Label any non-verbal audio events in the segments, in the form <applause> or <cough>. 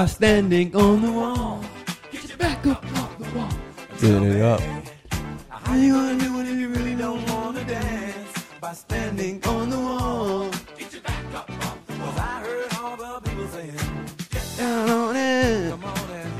By standing on the wall. Get your back up off the wall. Get it up. How you gonna do it if you really don't wanna dance by standing. on the wall? Get your back up off the wall. I heard all the people saying, get Down on it. come on and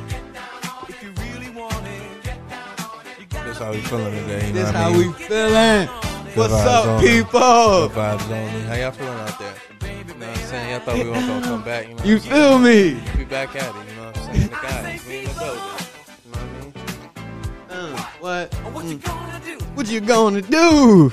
if you really want it, get down on it. That's how we feeling today. You know This what how I mean? we feeling. What's up, people? Good vibes only. How y'all feeling out there? You know what I'm saying? Y'all thought we weren't gonna come back. You, know You feel me? Saying? We back at it. You know what I'm saying? The guys, we in the building. You know what I mean? Uh, what? What you gonna do? What you gonna do?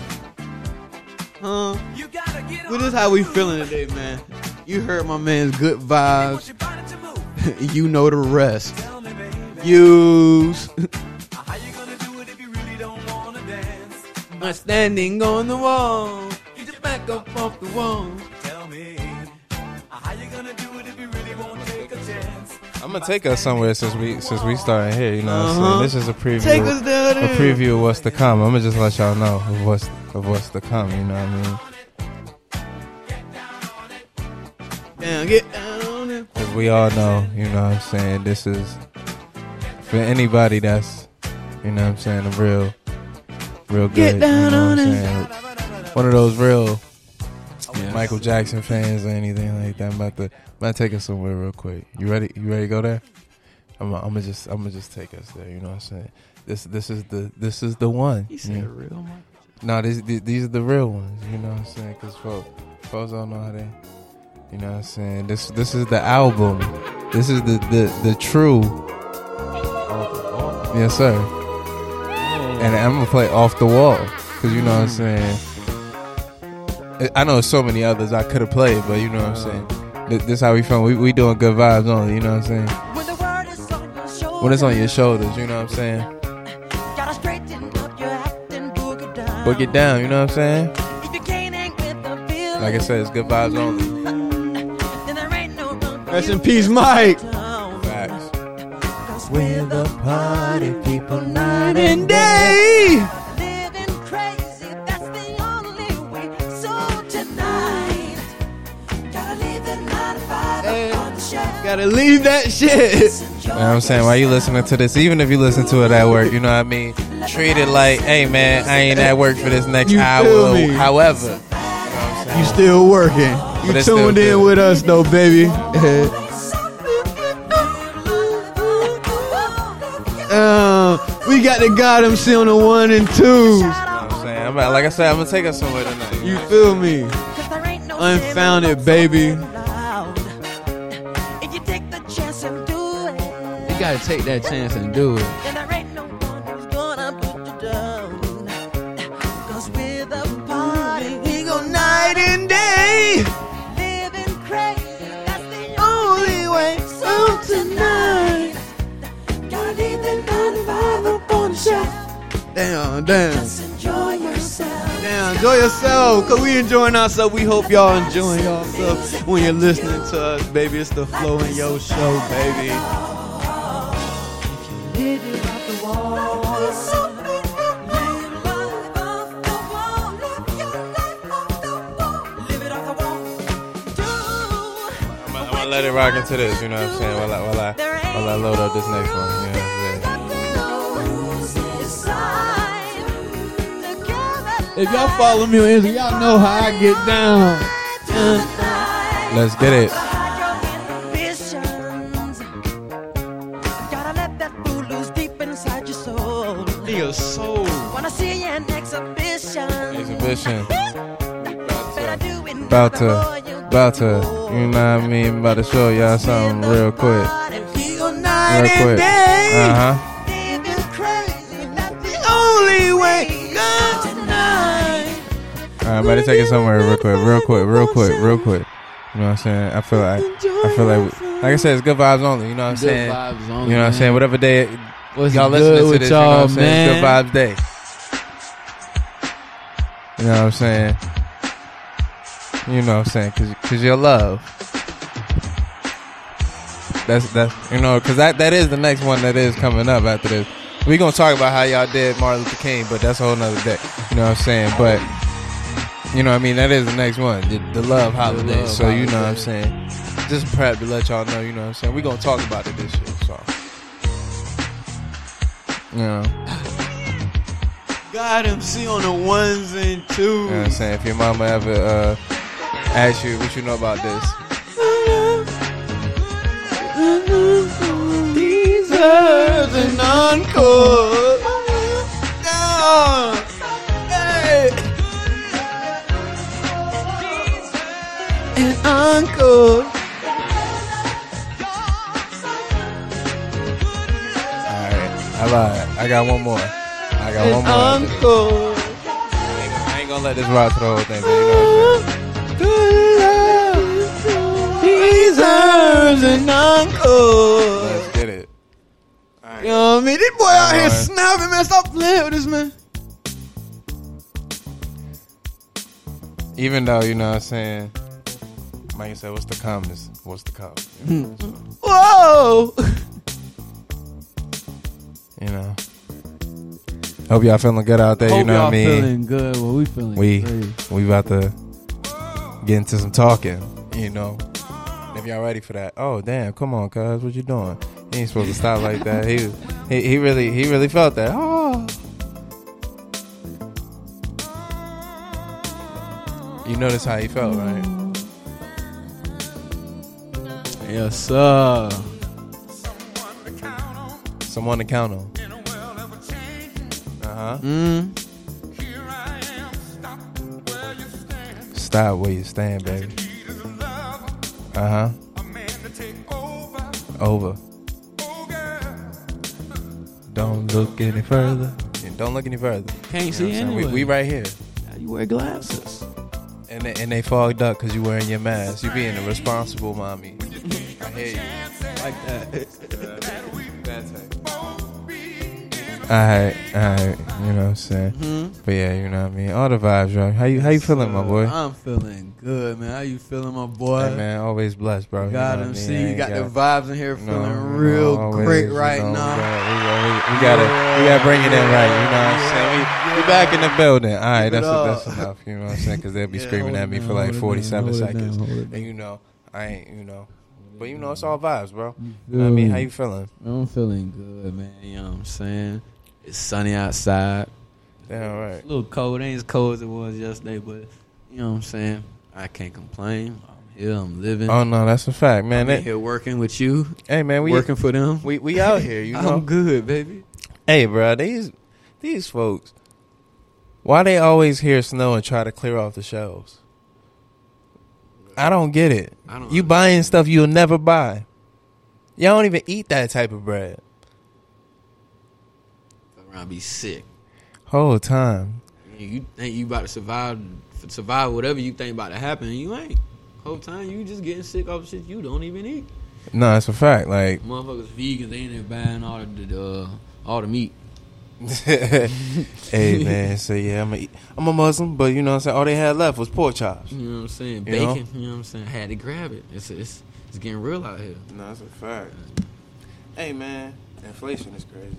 Huh? You gotta get Well, this how we feeling today, man. You heard my man's good vibes. your body to move. <laughs> you know the rest. Me. Use. <laughs> How you gonna do it if you really don't wanna dance? by standing on the wall. Gonna take us somewhere since we since we started here. You know Uh-huh. saying? This is a preview. Take us down a preview of what's to come. I'm gonna just let y'all know of what's of what's to come. You know what I mean? Down, get down on it. Because we all know, you know what I'm saying, this is for anybody that's, you know what I'm saying, a real, real Get good. down you know on what I'm it. saying? One of those real. Michael Jackson fans or anything like that. I'm about to, I'm about to take us somewhere real quick. You ready? You ready to go there? I'm, I'm gonna just, I'm gonna just take us there. You know what I'm saying? This, this is the, this is the one. You said know? real man. No, these these are the real ones. You know what I'm saying? Because folks, folks don't know how they. You know what I'm saying? This this is the album. This is the the the true. Yes, sir. And I'm gonna play off the wall because you know what I'm saying. I- I know so many others I could have played, but you know what I'm saying. Th- This how we feel. We we doing good vibes only. You know what I'm saying? When the word is on your shoulder, When it's on your shoulders, you know what I'm saying. gotta straighten up your act and boogie down. Book it down. You know what I'm saying? If you can't hang with the feeling, Like I said, it's good vibes only. then there ain't no Rest in peace, Mike. down. Facts. 'Cause we're the party people Night and day. Gotta leave that shit. You know what I'm saying? Why you listening to this? Even if you listen to it at work, you know what I mean? Treat it like, hey man, I ain't at work for this next You hour. me? However, You still working. You But it's still tuned in good. with us though, baby. <laughs> uh, we got the God MC on the one and twos. you know what I'm saying? I'm about- like I said, I'm gonna take us somewhere tonight. You feel me? Unfounded, baby. You gotta take that chance and do it. then there ain't no one who's gonna put you down. Cause we're the party, We go night and day. living crazy. That's the Only way So tonight, gotta leave the nine to five up on the. Damn, damn. Just enjoy yourself. Damn, enjoy yourself, cause we enjoying ourselves. We hope y'all enjoying yourselves when you're listening to us, baby. It's the flow in your show, baby. Let it rock into this, you know what I'm saying? While I, while I, while I load up this next one, you know what I'm saying? If y'all follow me on Instagram, y'all know how I get down. Let's get it. Gotta let that fool loose deep inside your soul. Nigga, soul. Wanna see you in exhibition. Exhibition. <laughs> Better do it About to, about to, you know what I mean? About to show y'all something real quick. We go night Real quick. Uh huh. Living crazy, that's the Only way. Go tonight. All right, I'm about to take it somewhere real quick, real quick, real quick, real quick. You know what I'm saying? I feel like, I feel like, like I said, it's good vibes only. You know what I'm Good saying? vibes only, You know what I'm saying? Whatever day What's y'all listening to this, you know what y'all, I'm saying? It's good vibes day. You know what I'm saying? You know what I'm saying? Cause, cause your love. That's that's you know because that that is the next one that is coming up after this. We gonna talk about how y'all did Martin Luther King, but that's a whole nother day. You know what I'm saying? But you know what I mean that is the next one, the, the love holiday. love so you know what I'm saying. Just prep to let y'all know. You know what I'm saying. We gonna talk about it this year. So you know, God MC on the ones and twos. you know what I'm saying. If your mama ever uh, asks you what you know about this, Deserves an encore. An encore. all right, I lied. I got one more. I got one more. An after this. encore. I ain't, gonna- I ain't gonna let this ride to the whole thing, but you know what I'm saying. Deserves an encore. Let's get it. You know what I mean? This boy out here snapping, man. Stop playing with this, man. Even though, you know what I'm saying, Mike said, what's the calmness? What's the calm? <laughs> Whoa. You know. Hope y'all feeling good out there, you Hope know y'all what I mean? feeling good. Well, we feeling We great. we about to get into some talking, you know. Y'all ready for that. Oh damn, come on, cuz, what you doing? He ain't supposed to stop like that. He he, he really he really felt that. Oh. You notice how he felt, right? Yes, sir. Someone to count on. Uh huh. Mm. Stop where you stand, baby. Uh huh. Over. Don't look any further. Yeah, Don't look any further. Can't You know see what anyway. We, we right here. You wear glasses. And they, and they fogged up because you're wearing your mask. You being a responsible mommy. <laughs> I hear you. Like that. Alright, alright. You know what I'm saying? hmm But yeah, you know what I mean? All the vibes, right? How you how you feeling, my boy? I'm feeling good, man. How you feeling, my boy? Hey, man, always blessed, bro. You God know I mean? You ain't got the vibes in here feeling you know, real always, great you right know, now. We, we, we gotta we gotta bring it in right. You know what I'm saying? We, we back in the building. All right, that's up. that's enough. You know what I'm saying? Because they'll be <laughs> Yeah, screaming at me down, for like 47 down, seconds, and you know I ain't. You know, but you know it's all vibes, bro. You know what I mean, how you feeling? I'm feeling good, man. You know what I'm saying? It's sunny outside. Damn A little cold. It ain't as cold as it was yesterday, but you know what I'm saying? I can't complain. I'm here. I'm living. Oh no, that's a fact, man. I'm here working with you, hey man, we working for them. we we out here. You <laughs> know, I'm good, baby. Hey, bro, these these folks, why they always hear snow and try to clear off the shelves? I don't get it. I don't You buying stuff you'll never buy. Y'all don't even eat that type of bread. Around be sick. Whole time. You think you about to survive, survive whatever you think about to happen, you ain't. Whole time you just getting sick off shit you don't even eat. No, it's a fact. Like, Motherfuckers vegans, they in there buying all the uh, all the meat. <laughs> hey man, so yeah, I'm a, I'm a Muslim, but you know what I'm saying. All they had left was pork chops. You know what I'm saying? You know? Bacon. You know what I'm saying? Had to grab it. It's it's it's getting real out here. No, that's a fact. Hey man, inflation is crazy.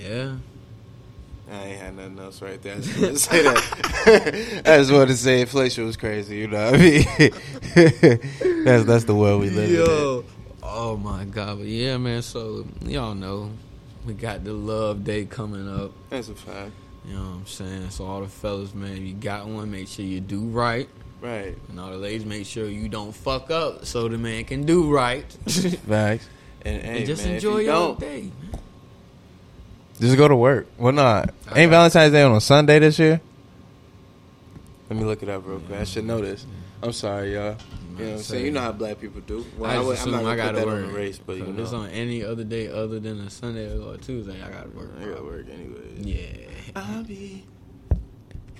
Yeah. I ain't had nothing else right there. I just wanted to say that. <laughs> I just wanted to say inflation was crazy. You know what I mean? <laughs> that's that's the world we live in. Oh my god. But yeah, man. So y'all know we got the love day coming up. That's a fact. You know what I'm saying? So all the fellas, man, if you got one, make sure you do right. Right. And all the ladies, make sure you don't fuck up so the man can do right. <laughs> Facts. And, hey, and just man, if enjoy you your don't, day. man. Just go to work. Well, not. I Ain't Valentine's Day on a Sunday this year? Let me look it up real quick. I should know this. I'm sorry, y'all. You know what I'm saying? You know how black people do. Well, I I just would, I'm not I gonna gotta put that work. on the race, but so you if it's on any other day other than a Sunday or a Tuesday, I gotta work. I gotta work anyway. Yeah. I'll be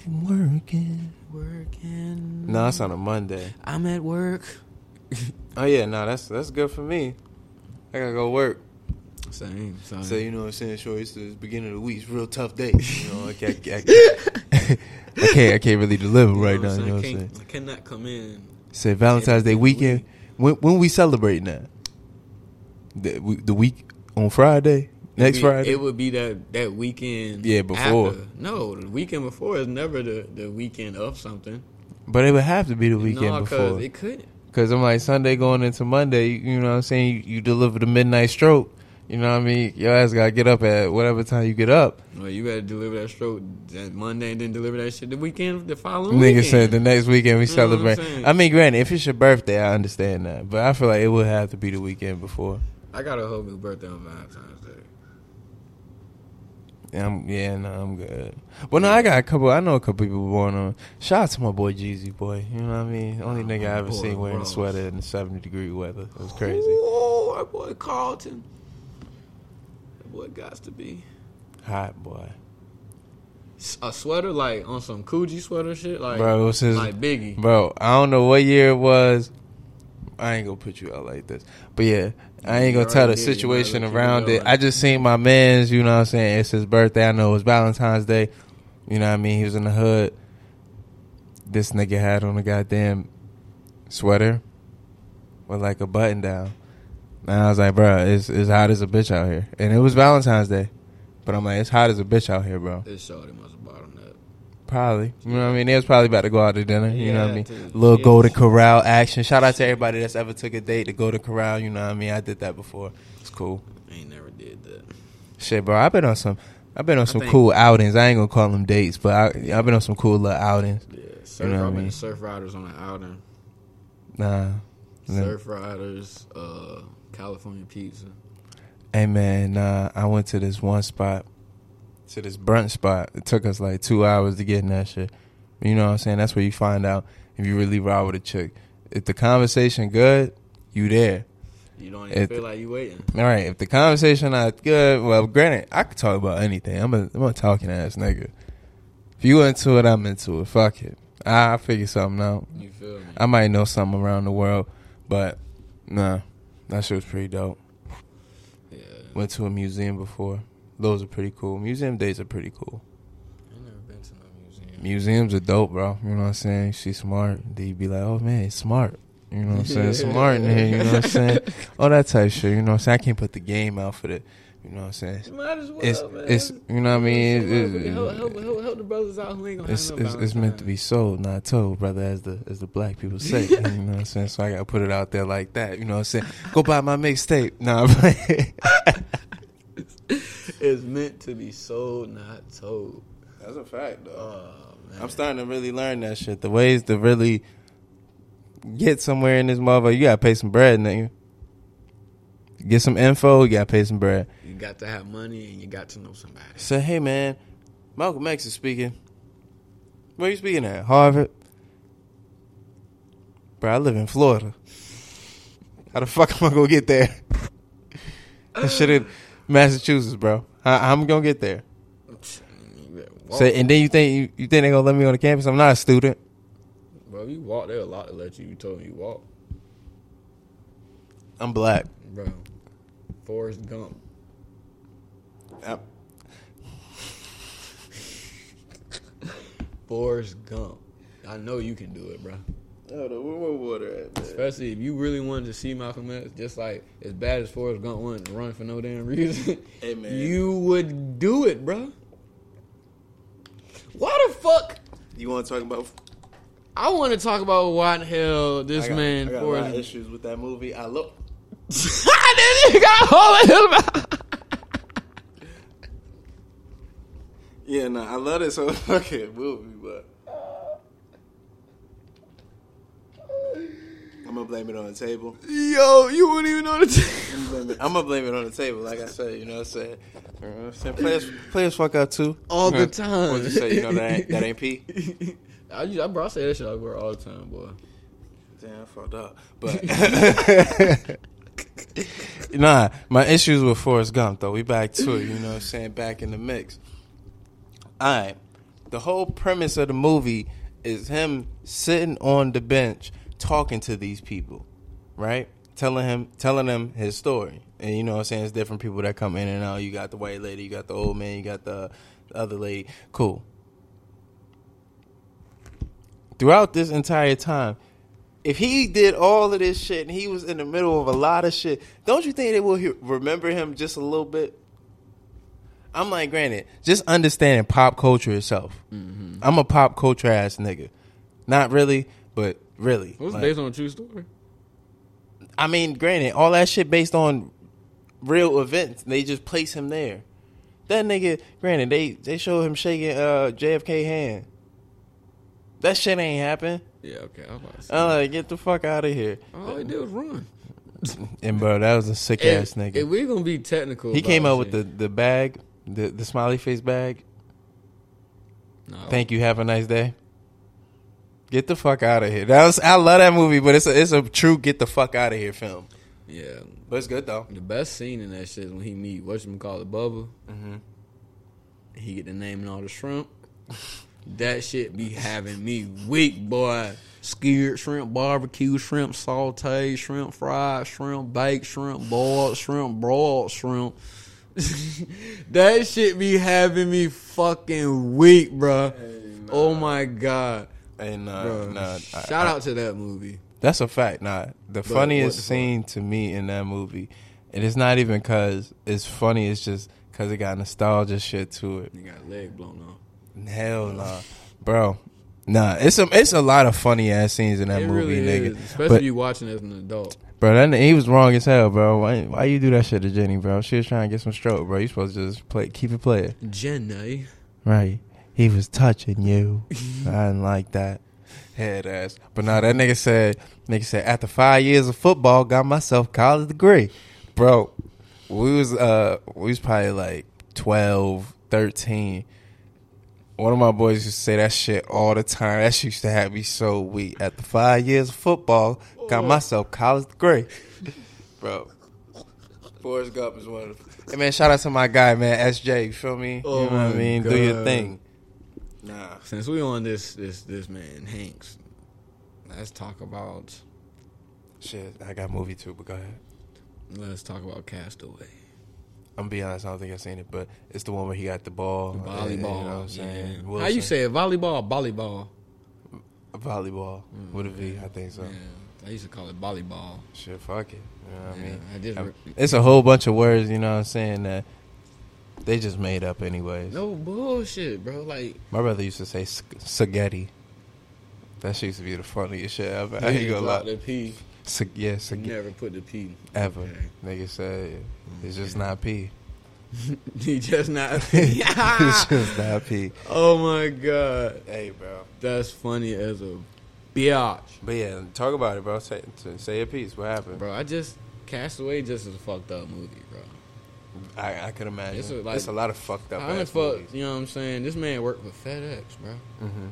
working. Working. No, it's on a Monday. I'm at work. Oh yeah, no, that's that's good for me. I gotta go work. Same. same. So you know what I'm saying? Sure, it's the beginning of the week. It's a real tough day. You know, I can't, I can't, <laughs> I can't, I can't really deliver right now. You know what I'm saying? I cannot come in. Say Valentine's Day Every weekend. When when we celebrating that? The, we- the week on Friday, next be- Friday. It would be that that weekend. Yeah, before. after. No, the weekend before is never the, the weekend of something. but it would have to be the weekend no, before. it couldn't. Cause I'm like Sunday going into Monday. You know what I'm saying? You, you deliver the midnight stroke. You know what I mean? Your ass gotta get up at whatever time you get up. Well, you gotta deliver that stroke that Monday and then deliver that shit the weekend, the following Nigga weekend. said the next weekend we You know what I'm celebrate. I mean, granted, if it's your birthday, I understand that, but I feel like it would have to be the weekend before. I got a whole new birthday on Valentine's Day. Yeah, I'm, yeah, no, I'm good. Well, no, I got a couple. I know a couple people born on. Shout out to my boy Jeezy boy. You know what I mean? Only Oh, nigga I ever boy, seen wearing a sweater in the 70 degree weather. It was crazy. Oh, our boy Carlton. Boy got to be Hot boy, A sweater like on some Coogi sweater shit, like bro. His like Biggie. Bro, I don't know what year it was. I ain't gonna put you out like this. But yeah, I ain't gonna tell the already did. You situation might let you around it. I just seen my man's, you know what I'm saying? It's his birthday. I know it was Valentine's Day. You know what I mean? He was in the hood. This nigga had on a goddamn sweater with like a button down. And I was like, bro, it's, it's hot as a bitch out here. And it was Valentine's Day. But I'm like, it's hot as a bitch out here, bro. This shorty must have bought him that. Probably. You know what I mean? They was probably about to go out to dinner. You know what I mean? dude. Little. Golden Corral action. Shout out to everybody that's ever took a date to Golden Corral. You know what I mean? I did that before. It's cool. I ain't never did that. Shit, bro. I've been on some. I've been on some think- cool outings. I ain't gonna call them dates, but I, I've been on some cool little outings. Yeah, surf, know what I I've been mean? to Surf Riders on an outing. Nah. Surf Riders, uh, California Pizza. Hey man, nah. I went to this one spot, to this brunch spot. It took us like two hours to get in that shit. You know what I'm saying? That's where you find out if you really ride with a chick. If the conversation good, you there. You don't even It- feel like you waiting. All right, if the conversation not good, well, granted, I could talk about anything. I'm a, I'm a talking ass nigga. If you into it, I'm into it. Fuck it. I I figure something out. You feel me? I might know something around the world, but nah, that shit was pretty dope. yeah. Went to a museum before. Those are pretty cool. Museum days are pretty cool. I never been to no museum. Museums are dope, bro. You know what I'm saying? She's smart. Then you be like, oh man, smart. You know what I'm saying? <laughs> Smart in here. You know what I'm saying? All that type of shit. You know what I'm saying? I can't put the game out for the. You know what I'm saying? Might as well, It's man. it's you know what I mean. It- it- help, help, help, help the brothers out who ain't gonna it's, have no it's, it's meant to be sold, not told, brother, as the as the black people say. <laughs> you know what I'm saying? So I gotta put it out there like that. You know what I'm saying? Go buy my mixtape. <laughs> Nah, I'm playing. <laughs> It's meant to be sold, not told. That's a fact, though. Oh man. I'm starting to really learn that shit. The ways to really get somewhere in this motherfucker, you gotta pay some bread, nigga. Get some info, you gotta pay some bread. You got to have money and you got to know somebody. Say, hey man, Malcolm X is speaking. Where you speaking at? Harvard. Bro, I live in Florida. How the fuck am I gonna get there? <laughs> that shit in Massachusetts, bro. How, how am gonna get there? Walk, Say, and then you think you, you think they gonna let me on the campus? I'm not a student. bro, you walk. There a lot to let you. You told me you walk, I'm black. Bro. Forrest Gump. Yep. <laughs> Forrest Gump. I know you can do it, bro. Oh, the where water at, man? Especially if you really wanted to see Malcolm X, just like as bad as Forrest Gump wanted to run for no damn reason. <laughs> Hey, man. you would do it, bro. Why the fuck? You want to talk about? I want to talk about why the hell this got, man I got a lot of Forrest. issues with that movie. I look. <laughs> I didn't got all of him. Yeah, nah, I love this whole <laughs> fucking movie, but I'm gonna blame it on the table. Yo, you wouldn't even know the. I'm gonna blame it, I'm gonna blame it on the table, like I said. You know what I'm saying? You know what I'm saying? Players, <laughs> players fuck up too. All the Huh? time. What you say? You know that ain't, that ain't P. I, used- I, bro, I say that shit like we're all the time, boy. Damn, I fucked up. But <laughs> nah, my issues with Forrest Gump though. We back to it. You know what I'm saying? Back in the mix. All right. The whole premise of the movie is him sitting on the bench talking to these people, right? Telling him, telling them his story. And you know what I'm saying? It's different people that come in and out. You got the white lady, you got the old man, you got the, the other lady. Cool. Throughout this entire time, if he did all of this shit and he was in the middle of a lot of shit, don't you think they will he- remember him just a little bit? I'm like, granted, just understanding pop culture itself. Mm-hmm. I'm a pop culture ass nigga. Not really, but really. It was Like, based on a true story. I mean, granted, all that shit based on real events. They just place him there. That nigga, granted, they they show him shaking uh, JFK hand. That shit ain't happen. Yeah, okay. I was about to. I'm like, get the fuck out of here. all he did was run. <laughs> And bro, that was a sick If, ass nigga. if we're gonna be technical, he came about out with the the bag, the the smiley face bag. No. Thank you. Have a nice day. Get the fuck out of here. That was I love that movie, but it's a it's a true get the fuck out of here film. Yeah, But it's good though. the best scene in that shit is when he meet what's call it Bubba. Mhm. He get the name and all the shrimp. <laughs> that shit be having me weak, boy. Skewered shrimp, barbecue shrimp, sauteed shrimp, fried shrimp, baked shrimp, boiled shrimp, broiled shrimp. <laughs> that shit be having me fucking weak, bruh. oh my god, And uh, bruh. nah, Shout I- out to that movie. That's a fact. Nah, the what funniest the fuck? scene to me in that movie, and it's not even because it's funny. It's just because it got nostalgia shit to it. He got leg blown off. Hell nah, bro. Nah, it's a it's a lot of funny ass scenes in that it movie, really nigga. especially But- if you watching as an adult. Bro, that he was wrong as hell, bro. Why why you do that shit to Jenny, bro? She was trying to get some stroke, bro. You supposed to just play, keep it playing, Jenny. right? He was touching you. <laughs> I didn't like that. Head ass. But now that nigga said, nigga said, after five years of football, got myself college degree, bro. We was uh, we was probably like 12, 13. One of my boys used to say that shit all the time. That shit used to have me so weak. After five years of football, got myself college degree, <laughs> bro. Forrest Gump is one of. The, hey man, shout out to my guy, man, SJ. You feel me? Oh you know what I oh my mean? Do your thing. Nah, Since we on this this this man Hanks, let's talk about shit. I got a movie too, but go ahead. let's talk about Castaway. I'm gonna be honest. I don't think I've seen it, but it's the one where he got the ball, The and- volleyball. You know what I'm saying? yeah. How you say it? Volleyball, or volleyball. volleyball mm, with a V? I think so. Yeah, I used to call it volleyball. Shit, fuck it. You know what I mean? I just re- It's a whole bunch of words. You know what I'm saying that they just made up anyways. No bullshit, bro. Like My brother used to say sp- spaghetti. That shit used to be the funniest shit ever. <laughs> I ain't niggas gonna drop lie. the P. Sp- yeah, spaghetti. Never put the P Ever. Okay. Nigga said it's just not P. <laughs> he just not. <laughs> it's just not P. oh my god, Hey, bro. that's funny as a biatch, But yeah, talk about it, bro. Say, say a piece. What happened? bro. I just Castaway just is a fucked up movie, bro. I, I can imagine. It's It's a- a, lot of fucked up How the ass fuck? movies. You know what I'm saying? This man worked for FedEx, bro. Mm-hmm.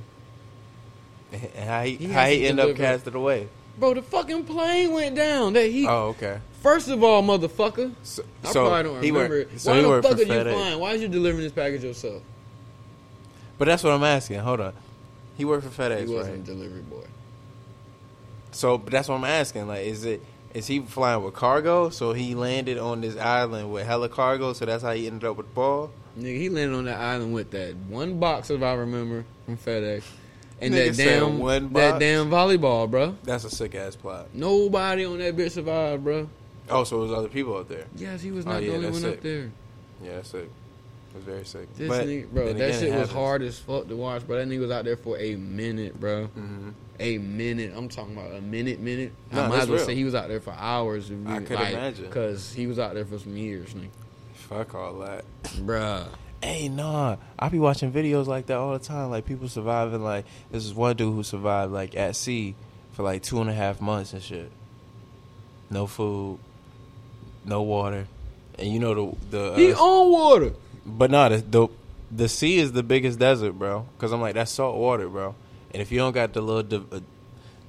And how he, He how he end up casted away? Bro, the fucking plane went down. That he. Oh, okay. First of all, motherfucker. So, I so probably don't remember it. So Why he the fuck are you FedEx. flying? Why is you delivering this package yourself? But that's what I'm asking. Hold on. He worked for FedEx, he wasn't right? a delivery boy. So but that's what I'm asking. Like, is it is he flying with cargo? So he landed on this island with hella cargo. So that's how he ended up with the ball. Nigga, he landed on that island with that one box, if I remember, from FedEx, and Nigga that damn one that damn volleyball, bro. That's a sick ass plot. Nobody on that bitch survived, bro. Oh, so it was other people out there. Yes, he was Oh, not yeah, the only one sick. up there. Yeah, that's sick. It was very sick. This But nigga, bro, that again, shit was hard as fuck to watch, bro. That nigga was out there for a minute, bro. Mhm. A minute. I'm talking about a minute, minute. I might as well real. say he was out there for hours. I could imagine. Because he was out there for some years, nigga. Fuck all that. Bruh. Hey, nah. I be watching videos like that all the time. Like people surviving. Like this is one dude who survived like at sea for like two and a half months and shit. No food, no water, and you know the the. Uh, He on water. but nah, the, the the sea is the biggest desert, bro. Because I'm like that's salt water, bro. And if you don't got the little de- uh,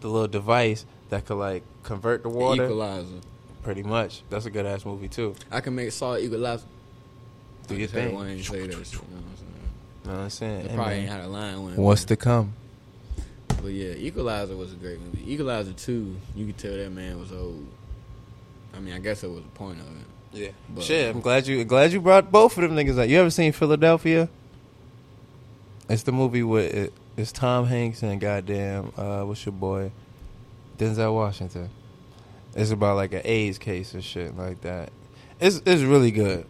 the little device that could like convert the water, Equalizer. pretty much. That's a good ass movie too. I can make salt equalizer. Do I your thing. one ain't say that you know what I'm saying? You know what I'm saying? They probably ain't had a line when What's to come? But yeah, Equalizer was a great movie. Equalizer 2, you could tell that man was old. I mean, I guess that was the point of it. Yeah. But- Shit, I'm glad you glad you brought both of them niggas out. You ever seen Philadelphia? It's the movie with it, it's Tom Hanks and goddamn uh what's your boy? Denzel Washington. It's about like an AIDS case and shit like that. It's it's really good.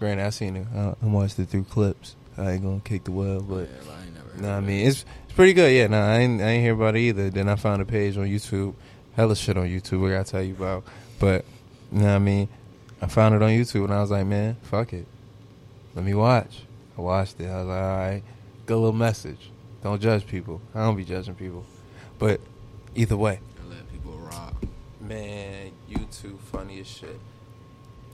Granted, I seen it. I, I watched it through clips. I ain't gonna kick the well, but Yeah, I nah, I mean it's it's pretty good. Yeah, nah, I ain't, I ain't hear about it either. Then I found a page on YouTube. Hella shit on YouTube. I gotta tell you about. But nah, I mean, I found it on YouTube and I was like, man, fuck it. Let me watch. I watched it. I was like, all right, good little message. Don't judge people. I don't be judging people. But either way. I let people rock. Man, YouTube funny as shit.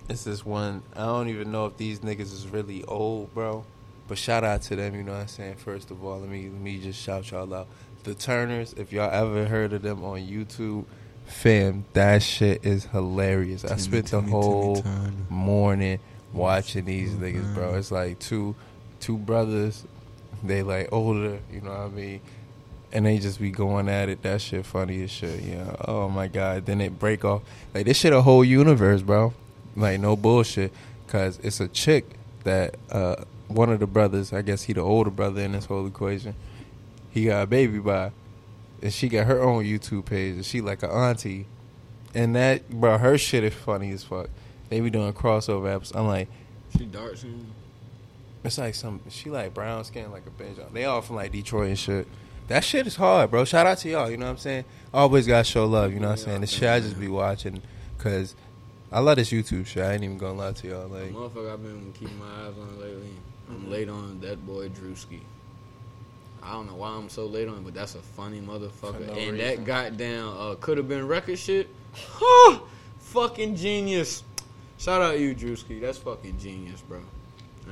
It's this one. I don't even know if these niggas is really old, bro. But shout out to them. You know what I'm saying. First of all, let me let me just shout y'all out. The Turners. If y'all ever heard of them on YouTube, fam, that shit is hilarious. I Timmy, spent the Timmy, whole Timmy morning watching these niggas, bro. It's like two two brothers. They like older. You know what I mean. And they just be going at it. That shit funny as shit. Yeah. Oh my god. Then it break off. Like this shit a whole universe, bro. Like no bullshit. Cause it's a chick that uh one of the brothers, I guess he the older brother in this whole equation. He got a baby by, and she got her own YouTube page, and she like a auntie. And that, bro, her shit is funny as fuck. They be doing crossover apps. I'm like, She dark skin. it's like some she like brown skin like a bench. They all from like Detroit and shit. That shit is hard, bro. Shout out to y'all. You know what I'm saying? Always gotta show love. You know what I'm saying? The shit I just be watching because I love this YouTube shit. I ain't even gonna lie to y'all. Like, Motherfucker, I've been keeping my eyes on lately. I'm late on that boy Drewski. I don't know why I'm so late on it, but that's a funny motherfucker. no and reason. that goddamn uh, could have been record shit. Huh, <laughs> fucking genius. Shout out you, Drewski. That's fucking genius, bro.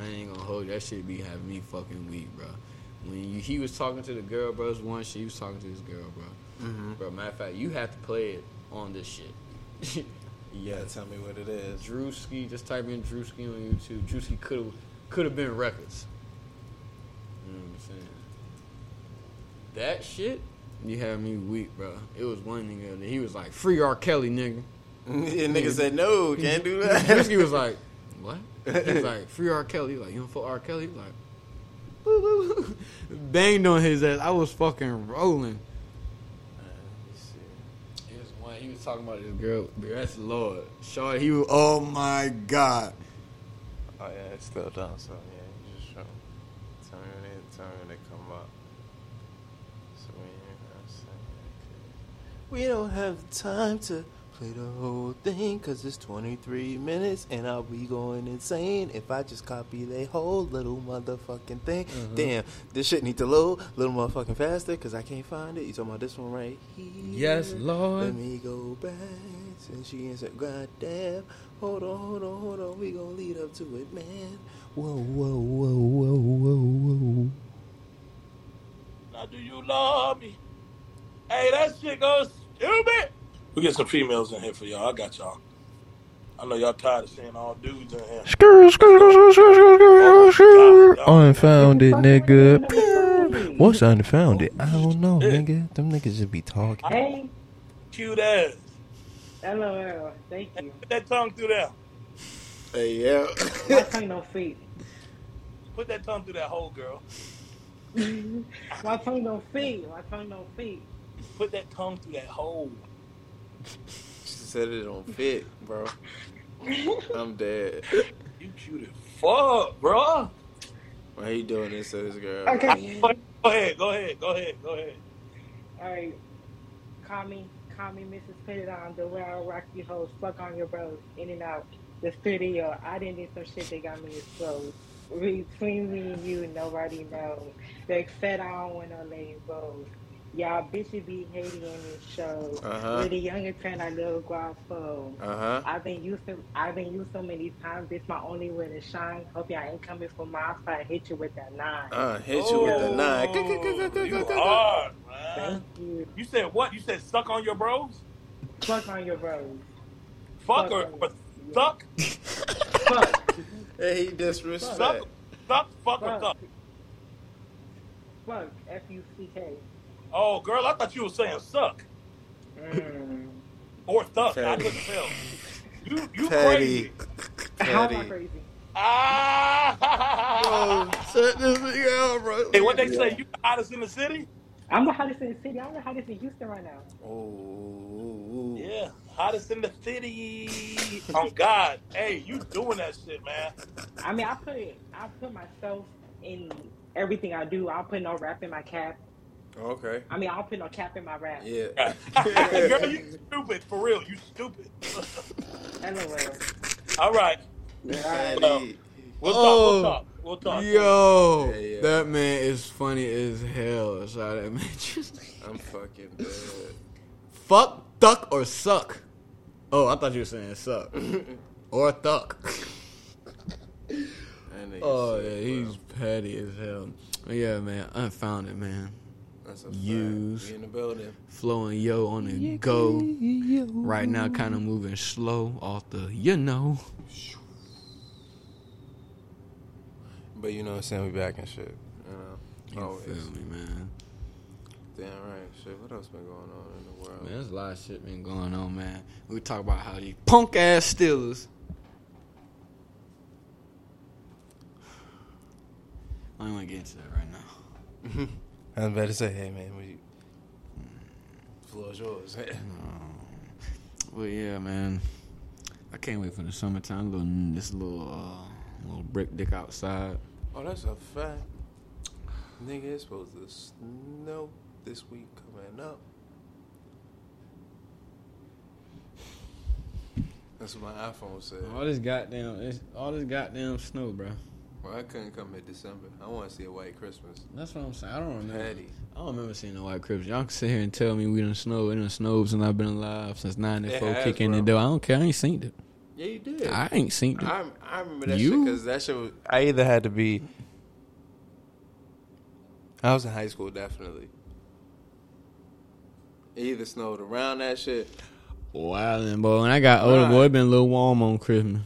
I ain't gonna hold you. that shit. Be having me fucking weak, bro. When you, he was talking to the girl, bro, it was one she was talking to this girl, bro. Bro, matter of fact, you have to play it on this shit. <laughs> yeah, tell me what it is. Drewski, just type in Drewski on YouTube. Drewski could have could have been records. You know what I'm saying? That shit, you had me weak, bro. It was one nigga that he was like, "Free R. Kelly, nigga." <laughs> and nigga said no, can't do that. <laughs> Drewski was like, <laughs> "What?" He was like, "Free R. Kelly." He like, "You know, for R. Kelly?" He was like, banged on his ass. I was fucking rolling. He was one. He was talking about this girl. That's Lord. Short. He was. Oh my god. Oh yeah, it's still down. So yeah, you just show. Tell me when they tell me when they come up. So we ain't gonna say We don't have the time to play the whole thing cause it's 23 minutes and I'll be going insane if I just copy the whole little motherfucking thing. Mm-hmm. Damn, this shit need to load a little motherfucking faster cause I can't find it. You talking about this one right here? Yes, Lord. Let me go back since she answered, God damn. Hold on, hold on, hold on. We gonna lead up to it, man. Whoa, whoa, whoa, whoa, whoa, whoa. Now, do you love me? Hey, that shit goes stupid. We get some females in here for y'all. I got y'all. I know y'all tired of seeing all dudes in here. Skr, skr, skr, skr, skr, skr, skr. Unfounded, nigga. What's unfounded? I don't know, nigga. Them niggas just be talking. Hey, Cute ass. LOL. Thank you. Put that tongue through there. Hey, yeah. My tongue don't fit. Put that tongue through that hole, girl. My tongue don't fit. My tongue don't fit. Put that tongue through that hole. She said it don't fit, bro. I'm dead. You cute as fuck, bro. Why you doing this to this girl? Okay. Go ahead, go ahead, go ahead, go ahead. All right. Call me, call me Mrs. Pettit on the way I rock you hoes. Fuck on your bros. In and out. The studio. Uh, I didn't do some shit that got me exposed. Between me and you, nobody knows. They said I don't want no lame bows. Y'all bitches be hating in this show. Uh-huh. With the younger turn, I little guapo. Uh huh. I've been used to I've been used so many times. This my only way to shine. Hope y'all ain't coming for my side. Hit you with that nine. Uh, hit you with the Oh, nine. You hard, man. Thank you. You said what? You said stuck on your bros? Fuck on your bros. Fuck Fuck or, on or you. suck? Fuck. <laughs> Hey, he disrespect. Suck, suck, fuck or Fuck. Fuck. F U C K. Oh, girl, I thought you were saying suck Mm. or thuck. I couldn't tell. You, you Patty. crazy. How am I crazy? Ah! Shut this nigga out, bro. hey, what they say? You the hottest in the city? I'm the hottest in the city. I'm the hottest in Houston right now. Oh, Yeah, hottest in the city. On God, hey, you doing that shit, man? I mean, I put I put myself in everything I do. I'll put no rap in my cap. Okay. I mean, I'll put no cap in my rap. Yeah. <laughs> Girl, you stupid for real. You stupid. <laughs> LOL. All right, Alright. well, we'll Oh. talk. We'll talk. We'll talk. Yo, Yeah, yeah. that man is funny as hell. Shout that man. I'm fucking dead. Fuck, duck, or suck. Oh, I thought you were saying suck <laughs> or thuck. Oh yeah, he's petty as hell. But yeah, man, unfounded man. That's a fact. Use. In the building. Flowing yo on the go. Right now, kind of moving slow off the you know. But you know what I'm saying? We back and shit. You know? You Always. feel me, man? Damn right. Shit. What else been going on in the world? Man, there's a lot of shit been going on, man. We talk about how these punk ass Steelers. I don't want to get into that right now. <laughs> I was about to say, hey man, we floor's yours. <laughs> Well, yeah, man. I can't wait for the summertime. Little this little uh, little brick dick outside. oh, that's a fact. Nigga, it's supposed to snow this week coming up. That's what my iPhone said. All this goddamn, it's, all this goddamn snow, bro. Well, I couldn't come in December. I want to see a white Christmas. That's what I'm saying. I don't remember. Patty. I don't remember seeing a white Christmas. Y'all can sit here and tell me we done snow. It done snowed since I've been alive since '94. It has, Kicking the bro. door. I don't care. I ain't seen it. Yeah, you did. I ain't seen it. I I remember that You? shit because that shit. Was, I either had to be. I was in high school, definitely. It either snowed around that shit. Wow, then, boy. When I got older, Right. boy, it been a little warm on Christmas.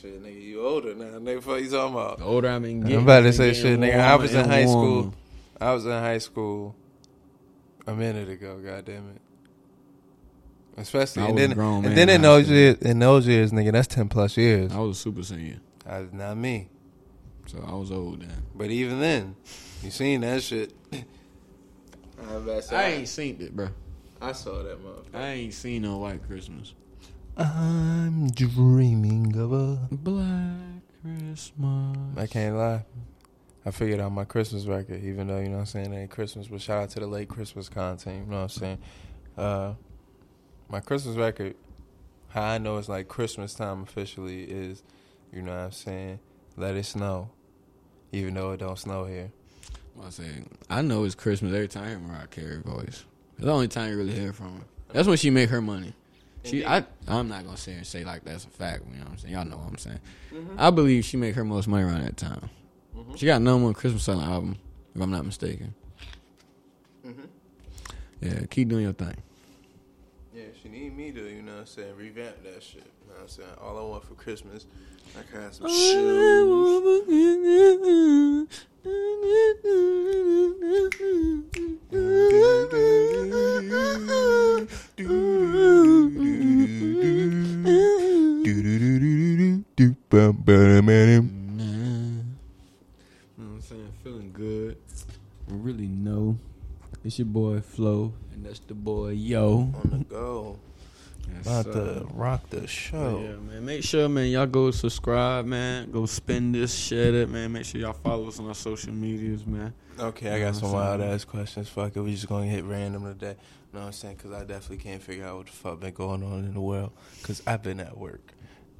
Shit, nigga, you older now. Nigga, what you talking about? The older I've been I'm about to say shit, nigga. I was in high warmer. school. I was in high school a minute ago. God damn it. Especially I and was then grown and man then in in those school. years, in those years, nigga, that's ten plus years. I was a super senior, I, not me. so I was old then. But even then, you seen that shit. I, was about to say, I ain't seen it, bro. I saw that motherfucker. I ain't seen no white Christmas. I'm dreaming of a. Black Christmas. I can't lie. I figured out my Christmas record, even though you know what I'm saying it ain't Christmas. But shout out to the late Christmas content. You know what I'm saying? Uh, my Christmas record, how I know it's like Christmas time officially is, you know what I'm saying? Let it snow, even though it don't snow here. I say, I know it's Christmas every time I hear Mariah Carey voice. It's the only time you really hear from her. That's when she make her money. She, I, I'm not gonna sit and say like that's a fact. You know what I'm saying? Y'all know what I'm saying. Mm-hmm. I believe she make her most money around that time. Mm-hmm. She got number one Christmas selling album, if I'm not mistaken. Mm-hmm. Yeah, keep doing your thing. Yeah, she need me to, you know what I'm saying, revamp that shit. You know what I'm saying? All I want for Christmas, I can have some shoes. Man. Mm-hmm. You know what I'm saying? Feeling good. Really know. It's your boy Flo, and that's the boy Yo. On the go. Yes, About sir. to rock the show. Yeah, man. Make sure, man, y'all go subscribe, man. Go spin this, share it, man. Make sure y'all follow us on our social medias, man. Okay, I You know got some wild ass questions. Fuck it, we just gonna hit random today. You know what I'm saying? Because I definitely can't figure out what the fuck been going on in the world. Because I've been at work.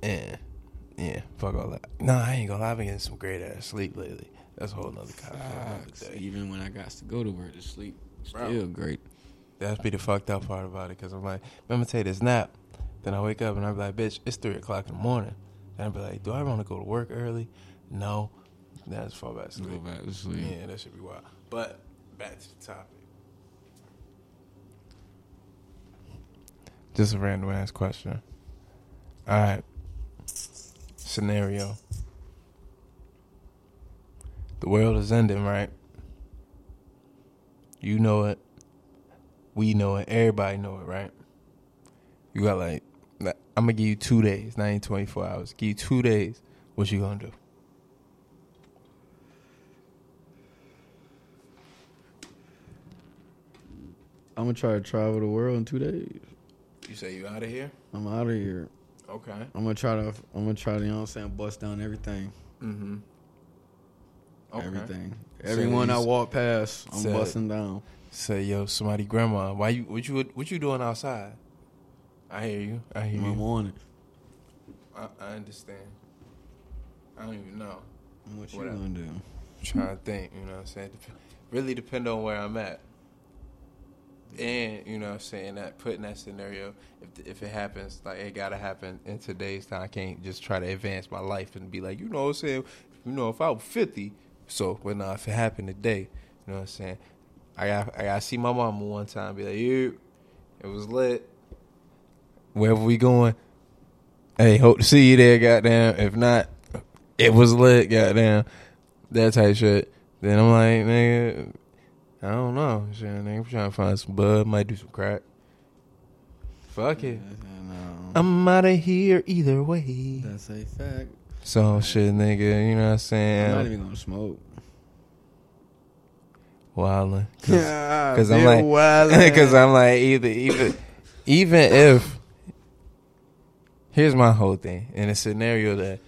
And, yeah, fuck all that. Nah, I ain't gonna lie. I've been getting some great ass sleep lately. That's a whole nother kind of. Even when I got to go to work to sleep, Bro. still great. That's be the fucked up part about it. Because I'm like, I'm gonna take this nap. Then I wake up and I be like, bitch, it's 3 o'clock in the morning. Then I be like, do I want to go to work early? No. Then I just fall back to Go back to sleep. Yeah, that should be wild. But back to the topic. Just a random ass question. All right. Scenario. The world is ending, right? You know it. We know it. Everybody know it, right? You got like, like I'm gonna give you two days, not even 24 hours. Give you two days. What you gonna do? I'm gonna try to travel the world in two days. You say you out of here? I'm out of here. Okay. I'm gonna try to. I'm gonna try to. You know what I'm saying? Bust down everything. Mm-hmm. Okay. Everything. So Everyone I walk past, I'm busting down. Say, yo, somebody, grandma, why you? What you? What you doing outside? I hear you. I hear my you. morning. I, I understand. I don't even know. What you Whatever. gonna do? I'm trying to think. You know what I'm saying? Dep- Really depend on where I'm at. And you know what I'm saying that put in that scenario, if if it happens, like it gotta happen in today's time. I can't just try to advance my life and be like, you know what I'm saying? You know, if I was 50, so but now if it happened today, you know what I'm saying? I got I got to see my mama one time, be like, you, it was lit. Wherever we going, hey, hope to see you there, goddamn. If not, it was lit, goddamn. That type shit. Then I'm like, nigga, I don't know. Shit, nigga, I'm trying to find some bud, might do some crack. Fuck it. I'm out of here either way. that's a fact. So shit, nigga, you know what I'm saying? I'm not even gonna smoke. Wildin'. Yeah, Cause I'm like, <laughs> cause I'm like either even even if here's my whole thing in a scenario that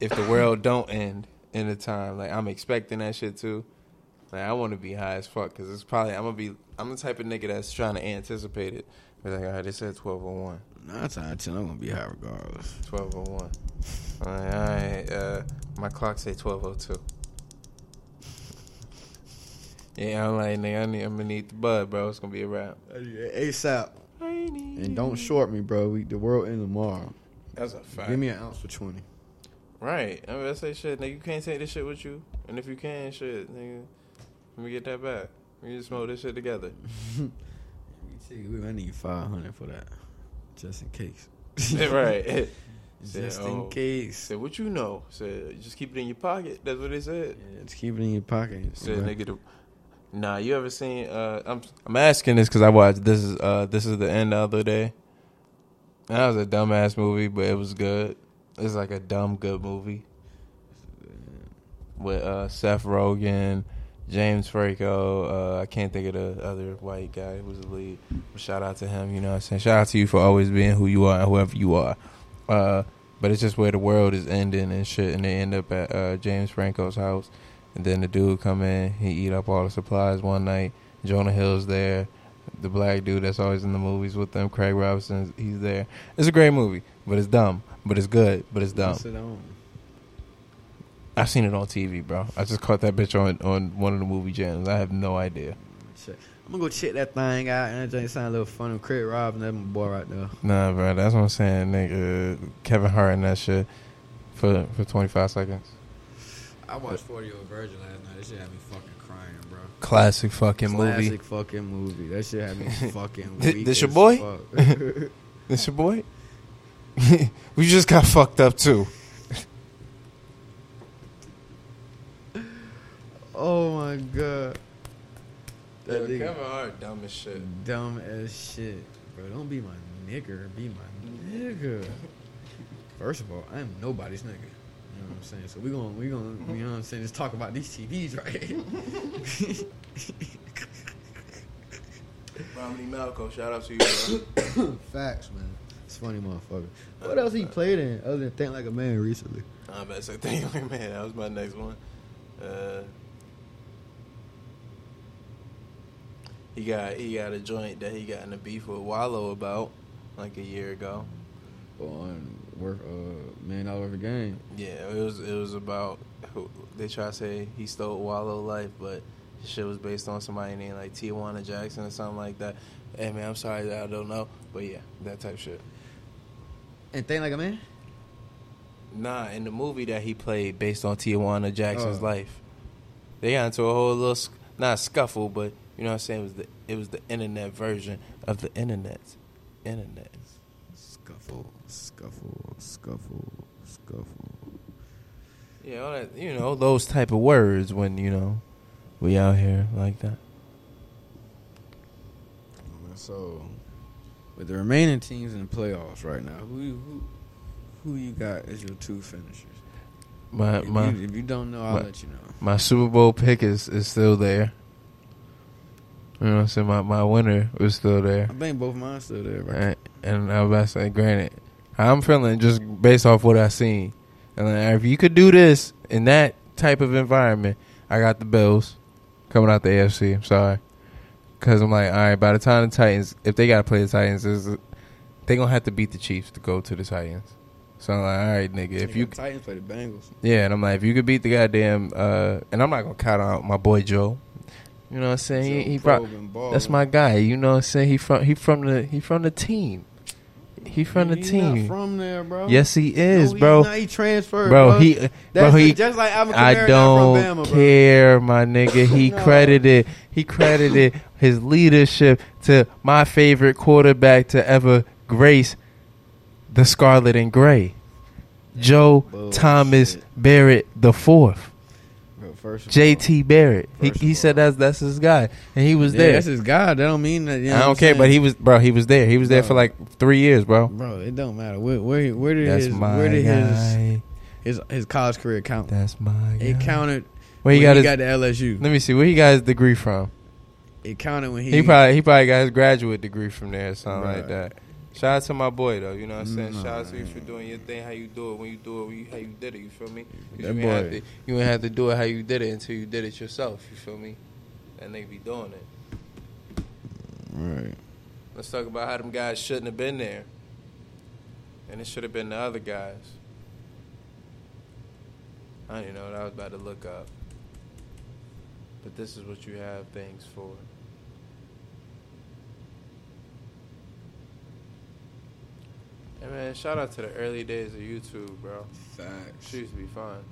if the world don't end in the time like I'm expecting that shit too. Like I want to be high as fuck because it's probably I'm gonna be I'm the type of nigga that's trying to anticipate it. Be like, all right, they said twelve oh one. nine times out ten, I'm gonna be high regardless. Twelve oh one. All right, all right. Uh, my clock say twelve oh two. Yeah, I'm like, nigga, I need, I'm gonna need the bud, bro. It's gonna be a wrap. ASAP. And don't short me, bro. We, the world end tomorrow. That's a fact. Give me an ounce for twenty. right. I'm gonna say shit, nigga. You can't take this shit with you, and if you can, shit, nigga, let me get that back. We can smoke this shit together. <laughs> I need five hundred for that, just in case. <laughs> right. <laughs> Just Said, in oh. case. Said, what you know? Said, just keep it in your pocket. That's what they said. Yeah, just keep it in your pocket. Said, bro. nigga, the, nah, you ever seen? Uh, I'm I'm asking this because I watched this is uh this is the end the other day. That was a dumbass movie, but it was good. It's like a dumb good movie with uh Seth Rogen, James Franco. Uh, I can't think of the other white guy who was the lead. But shout out to him. You know what I'm saying? Shout out to you for always being who you are and whoever you are. Uh, but it's just where the world is ending and shit, and they end up at uh, James Franco's house, and then the dude come in, he eat up all the supplies one night. Jonah Hill's there, the black dude that's always in the movies with them, Craig Robinson, he's there. It's a great movie, but it's dumb, but it's good, but it's dumb. Sit down. I've seen it on TV, bro. I just caught that bitch on on one of the movie channels. I have no idea. I'm gonna go check that thing out, and that joint sound a little funny. Craig Robin, that's my boy right there. Nah, bro, that's what I'm saying, nigga. Kevin Hart and that shit for for 25 seconds. I watched 40 Year Old Virgin last night. That shit had me fucking crying, bro. Classic fucking movie. Classic movie. futh movie. That shit had me <laughs> fucking Th- weak this your as boy? fuck. <laughs> This your boy? <laughs> we just got fucked up too. oh my god. That nigga Kevin Hart dumb as shit. dumb as shit, bro. Don't be my nigger. Be my nigga. First of all, I am nobody's nigga. You know what I'm saying? So we gonna we gonna you know what I'm saying? Just talk about these TVs, right? here. <laughs> Romany Malco, shout out to you, bro. <coughs> Facts, man. It's funny, motherfucker. What else he played in other than Think Like a Man recently? I'm about to say thank you, man. That was my next one. Uh, he got he got a joint that he got in a beef with Wallow about like a year ago. On a uh, man, all over game. Yeah, it was it was about they try to say he stole Wallow life, but the shit was based on somebody named like Tijuana Jackson or something like that. Hey man, I'm sorry that I don't know, but yeah, that type shit. And Think Like a Man? Nah, in the movie that he played based on Tijuana Jackson's Oh. life, they got into a whole little sc- not scuffle, but you know what I'm saying. It was the it was the internet version of the internet, internet. Scuffle, scuffle, scuffle, scuffle. Yeah, all that, you know those type of words when you know we out here like that. So, with the remaining teams in the playoffs right now, who you- who who you got as your two finishers? My If, my you, if you don't know, I'll my- let you know. my Super Bowl pick is is still there. You know what I'm saying? My my winner was still there. I think both mine still there, bro. And, I was about to say, granted, I'm feeling just based off what I seen. And if you could do this in that type of environment, I got the Bills coming out the AFC. I'm sorry, because I'm like, all right. By the time the Titans, if they got to play the Titans, is they gonna have to beat the Chiefs to go to the Titans. So I'm like, all right, nigga, if you Titans play the Bengals, yeah, and I'm like, if you could beat the goddamn, uh, and I'm not gonna count out my boy Joe. You know what I'm saying? He, he brought, that's my guy. You know what I'm saying? He from he from the he from the team. He from the He's team. From there, bro. yes, he is, No, he's bro. not. he transferred, bro, bro. he, That's bro, he. just like Kamara I don't Bama, care, my nigga. He <laughs> No. credited he credited his leadership to my favorite quarterback to ever grace the Scarlet and Gray, Joe Bullshit. Thomas Barrett the fourth. Bro, first JT Barrett. He he said that's that's his guy, and he was yeah, there. that's his guy. That don't mean that. You know I don't care, but he was bro. He was there. He was there for like three years, bro. Bro, it don't matter. Where where, where did That's his where did his, guy. his his college career count? That's my guy. It counted Where when he got he his? got to LSU. let me see. Where he got his degree from? It counted when he, He, probably he probably got his graduate degree from there or something like that. Shout out to my boy though. You know what I'm saying? Shout out to you for doing your thing. How you do it when you do it when you, how you did it. You feel me? That you ain't boy. have to you ain't have to do it how you did it until you did it yourself. You feel me? And they be doing it. right. Let's talk about how them guys shouldn't have been there. And it should have been the other guys. I didn't know what I was about to look up. But this is what you have things for. Hey man, shout out to the early days of YouTube, bro. Facts. Shit used to be fun.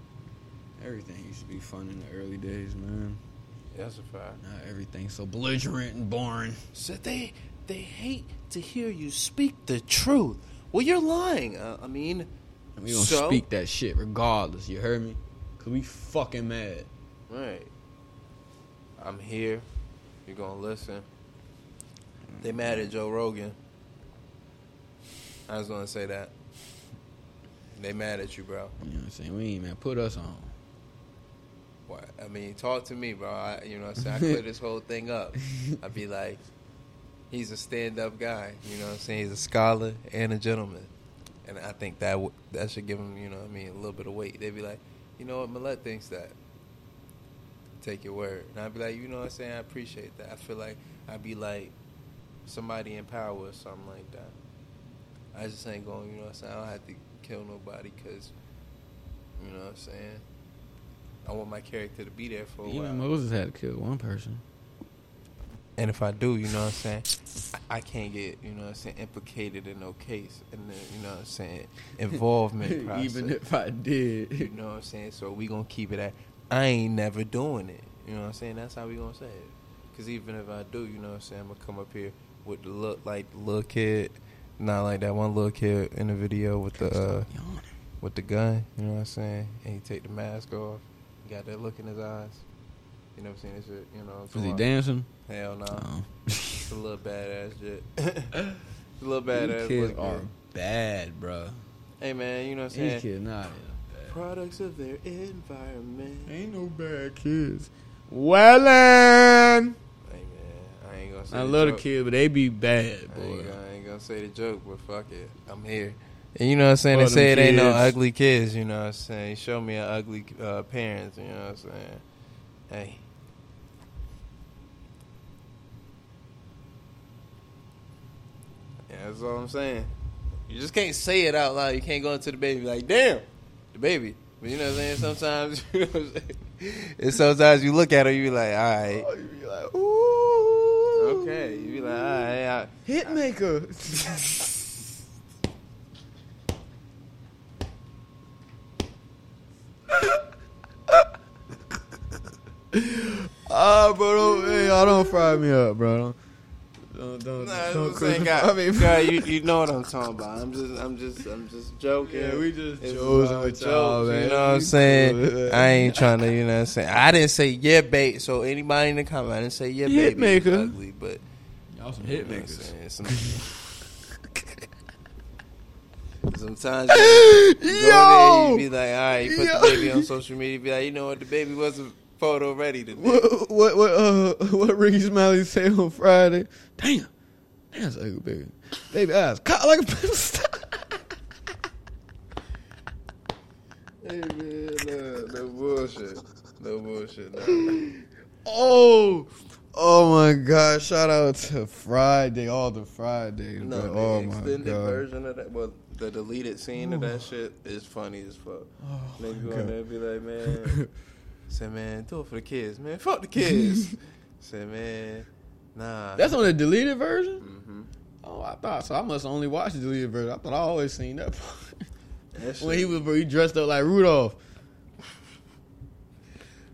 Everything used to be fun in the early days, man. That's a fact. Not everything so belligerent and boring. So they they hate to hear you speak the truth. Well, you're lying. Uh, I mean, And we gonna So? speak that shit regardless. You heard me? Cause we fucking mad. Right. I'm here. You're gonna listen. They mad at Joe Rogan. I was gonna say that. They mad at you, bro. You know what I'm saying? We ain't man. Put us on. What? I mean, talk to me, bro. I, you know what I'm saying? I clear this whole thing up. <laughs> I'd be like, he's a stand-up guy. You know what I'm saying? He's a scholar and a gentleman. And I think that w- that should give him, you know what I mean, a little bit of weight. They'd be like, you know what, Millette thinks that. Take your word. And I'd be like, you know what I'm saying? I appreciate that. I feel like I'd be like somebody in power or something like that. I just ain't going, you know what I'm saying? I don't have to kill nobody because, you know what I'm saying? I want my character to be there for a Even while. Moses had to kill one person. And if I do, you know what I'm saying, I I can't get, you know what I'm saying, implicated in no case. And then, you know what I'm saying, involvement process. <laughs> Even if I did. you know what I'm saying? So we gonna keep it at I ain't never doing it. You know what I'm saying? That's how we gonna say it. Cause even if I do, you know what I'm saying, I'm gonna come up here with the look like the little kid, not like that one little kid in the video with the uh, with the gun. You know what I'm saying? And he take the mask off. He got that look in his eyes. You know what I'm saying? It's a, you know. Was he on. dancing? Hell no. Oh. It's a little badass shit. <laughs> it's a little badass. These kids look, are man. bad, bro. Hey man, you know what I'm saying? These kids not. Products of their environment. Ain't no bad kids. Wellin. Hey man, I ain't gonna say. I the love the joke. kids, but they be bad, I ain't, boy. Gonna, I ain't gonna say the joke, but fuck it, I'm here. And you know what I'm saying? They say it ain't no ugly kids. You know what I'm saying? Show me an ugly uh, parents. You know what I'm saying? Hey. Yeah, that's all I'm saying. You just can't say it out loud. You can't go into the baby like, damn, the baby. But you know what I'm saying? Sometimes, <laughs> you know what I'm saying? And sometimes you look at her, you be like, all right. Oh, you be like, ooh. Okay. You be like, all right. I, Hitmaker. <laughs> Ah, bro, don't, hey, y'all don't fry me up, bro. Don't, don't, don't I'm saying, crucify God, me. God, you, you know what I'm talking about. I'm just, I'm just, I'm just joking. Yeah, we just It's chosen about with y'all, man. You know what I'm saying? good. I ain't trying to, you know what I'm saying? I didn't say yeah, bait. So anybody in the comment, I didn't say yeah, Hit baby. maker. ugly, but Y'all some hit know what I'm makers. Some- <laughs> Sometimes you go there, you be like, all right, you put the baby on social media, be like, you know what, the baby wasn't photo ready to. What what what, uh, what Rickey Smiley say on Friday? Damn, damn, that's ugly, baby. Baby eyes caught like a pencil. <laughs> Hey man, no, no bullshit, no bullshit. No. oh, oh my God! Shout out to Friday, all the Fridays. No, bro. the oh my extended version of that, well, the deleted scene of that shit is funny as fuck. Niggas go in there and be like, man, <laughs> say, man, do it for the kids, man. Fuck the kids. <laughs> say, man, nah. That's on the deleted version. hmm Oh, I thought so. I must only watch the deleted version. I thought I always seen that <laughs> part. That when he was bro, he dressed up like Rudolph. <laughs>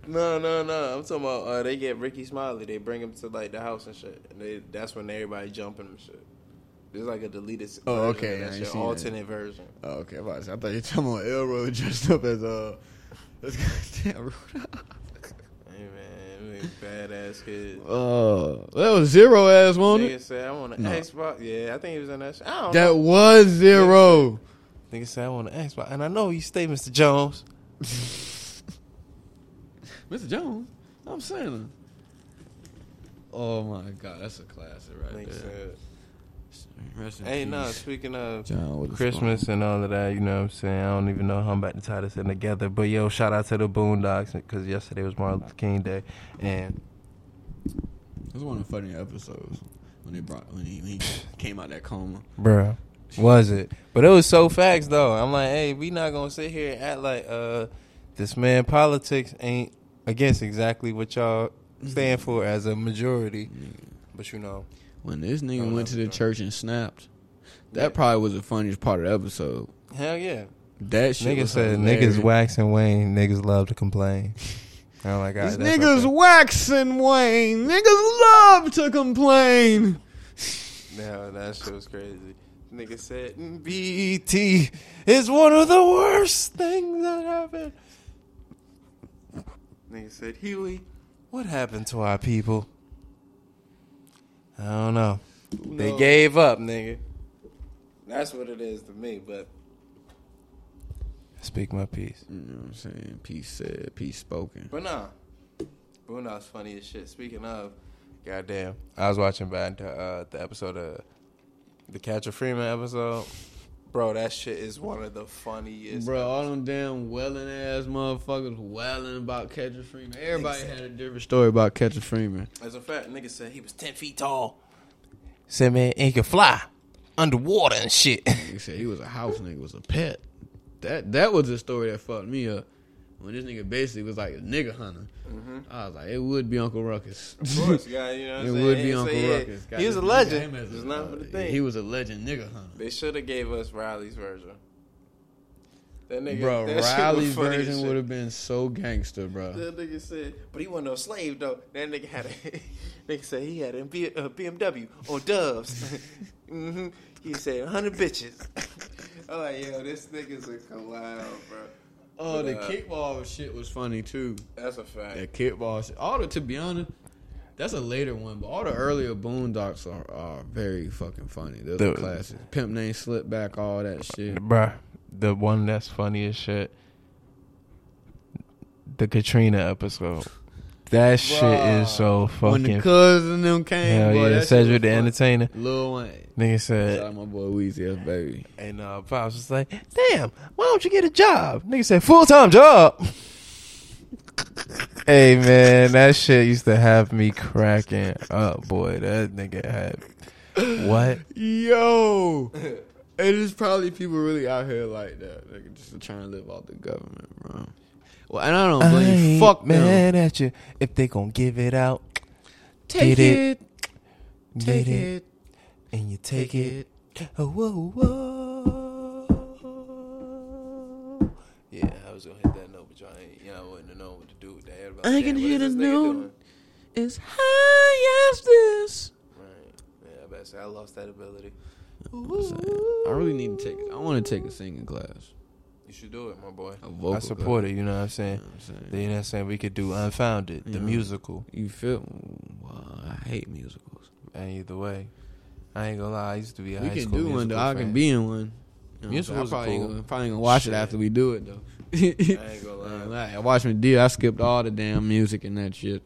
No, no, no. I'm talking about uh, they get Rickey Smiley. They bring him to like the house and shit. And they, that's when everybody jumping and shit. There's like a deleted. Oh, version okay, of I That ain't shit, seen that. alternate version. Oh, okay, I'm about to say, I thought you were talking about Elroy dressed up as uh, this goddamn Rudolph. Hey man, we badass kid. Oh, uh, that was zero ass, wasn't Nigga it? said I want an No. Xbox. Yeah, I think he was in that. Shit. I don't That know. was zero. Nigga said I want an Xbox, and I know you stay, Mr. Jones. <laughs> Mr. Jones, I'm saying. Oh my God, that's a classic right Nigga there. said, Rest in Hey, peace. no. Speaking of John with the Christmas and all of that, you know what I'm saying? I don't even know how I'm about to tie this in together. But yo, shout out to the Boondocks because yesterday was Martin Luther King Day, and It was one of the funny episodes when they brought when he, when he came out of that coma. Bruh. Was it? But it was so facts though. I'm like, hey, we not gonna sit here and act like uh this man politics ain't against exactly what y'all stand for as a majority. But you know, When this nigga Oh, went to the no. church and snapped, that Yeah. probably was the funniest part of the episode. hell yeah. That shit. Niggas was said hilarious. niggas wax and wane, niggas love to complain. <laughs> I'm like, These alright, that's niggas okay. wax and wane. Niggas love to complain. <laughs> No, that shit was crazy. Nigga said BT is one of the worst things that happened. Nigga said Huey, what happened to our people? I don't know. They gave up, nigga. That's what it is to me, but speak my piece. You know what I'm saying? Peace said, peace spoken. But nah, Boondocks funny as shit. Speaking of, goddamn, I was watching back to, uh, the episode of the Catcher Freeman episode. Bro, that shit is one of the funniest. Bro, all them damn welling ass motherfuckers welling about Catcher Freeman. Everybody had a different story about Catcher Freeman. As a fact, nigga said he was ten feet tall. Said man, he could fly underwater and shit. Nigga said he was a house nigga, was a pet. That that was the story that fucked me up. When this nigga basically was like a nigga hunter. I was like, it would be Uncle Ruckus. Mm-hmm. Of course, guy, you know <laughs> what I'm it saying? would be Uncle yeah, Ruckus. He was a legend. him as a- It's not for the uh, thing. He was a legend nigga hunter. They should have gave us Riley's version. That nigga, Bro, that Riley's version would have been so gangster, bro. That nigga said, but he wasn't no slave though. That nigga had a <laughs> nigga said he had a B- a BMW on Doves. <laughs> mm-hmm. He said hundred bitches. I'm like, yo, this nigga's a collab, bro. Oh, the uh, kickball shit was funny too. That's a fact. That kickball shit. All the, to be honest, that's a later one, but all the earlier Boondocks are, are very fucking funny. Those are The- classics. Pimp name slip back, all that shit. Bruh, the one that's funny as shit. The Katrina episode. That shit is so fucking. When the cousin them came, Hell boy, yeah, Cedric the funny. Entertainer. Lil Wayne. Nigga said, my boy Weezy, baby. and uh, Pops was like, damn, why don't you get a job? Nigga said, full time job. <laughs> hey man, that shit used to have me cracking up, boy. That nigga had what? Yo, it is probably people really out here like that, nigga, just trying to live off the government, bro. Well, and I don't I blame ain't fuck them. at you if they gon' give it out. Take Get it. it, Get take it, it, and you take, take it. it. Oh, whoa, whoa. Yeah, I was gonna hit that note, but y'all ain't, y'all wouldn't have known what to do with that. Everybody, I "Damn, can what hear the note. As high as this. Right. Yeah, I better say I lost that ability. I really need to take. I want to take a singing class. You should do it, my boy. A vocal I support it. You know what I'm You saying? know what I'm saying? You know what I'm saying? We could do Unfounded, the Yeah. musical. You feel? Well, I hate musicals. And either way, I ain't gonna lie. I used to be a we high can school do one though. I can be in one. You know I'm? Musicals I'm probably cool. Gonna, probably gonna watch Shit. it after we do it though. <laughs> I ain't gonna lie. Man, I watched Madea. I skipped all the damn music and that shit.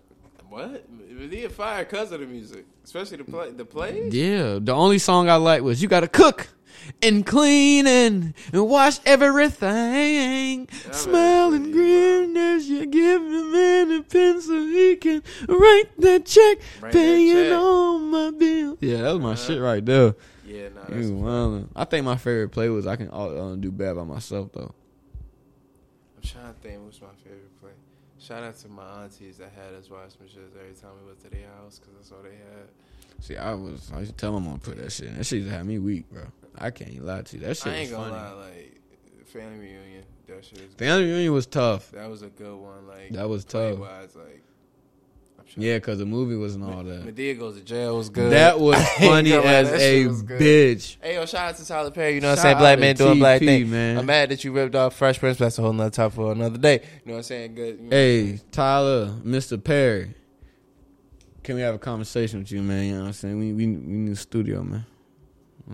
What? Madea fire because of the music, especially the play. The play. Yeah, the only song I liked was "You Gotta Cook and Clean and, and Wash Everything, Smell and grin as you give him man a pen so he can write that check, Write that paying check. all my bills." Yeah, that was my shit right there. Yeah, no, that's You. I think my favorite play was I can uh, do bad by myself though. I'm trying to think what's my favorite play. Shout out to my aunties that had us watch some shit every time we went to their house because that's all they had. See, I was I used to tell my mom to put that shit. in. That shit used to have me weak, bro. I can't lie to you. That shit I was ain't gonna funny. lie, like family reunion, that shit is. Family reunion was tough. That was a good one. Like That was tough. Wise, like I'm sure. Yeah, because the movie wasn't all that. Madea goes to jail was good. That was <laughs> funny gonna lie, as that a shit was good. bitch. Hey yo, shout out to Tyler Perry. You know what I'm Shout saying? Black out man to doing black TP, thing. man. I'm mad that you ripped off Fresh Prince. but That's a whole nother topic for another day. You know what I'm saying? Good. you know Hey, Tyler, Mr. Perry. Can we have a conversation with you, man? You know what I'm saying? We we, we need a studio, man.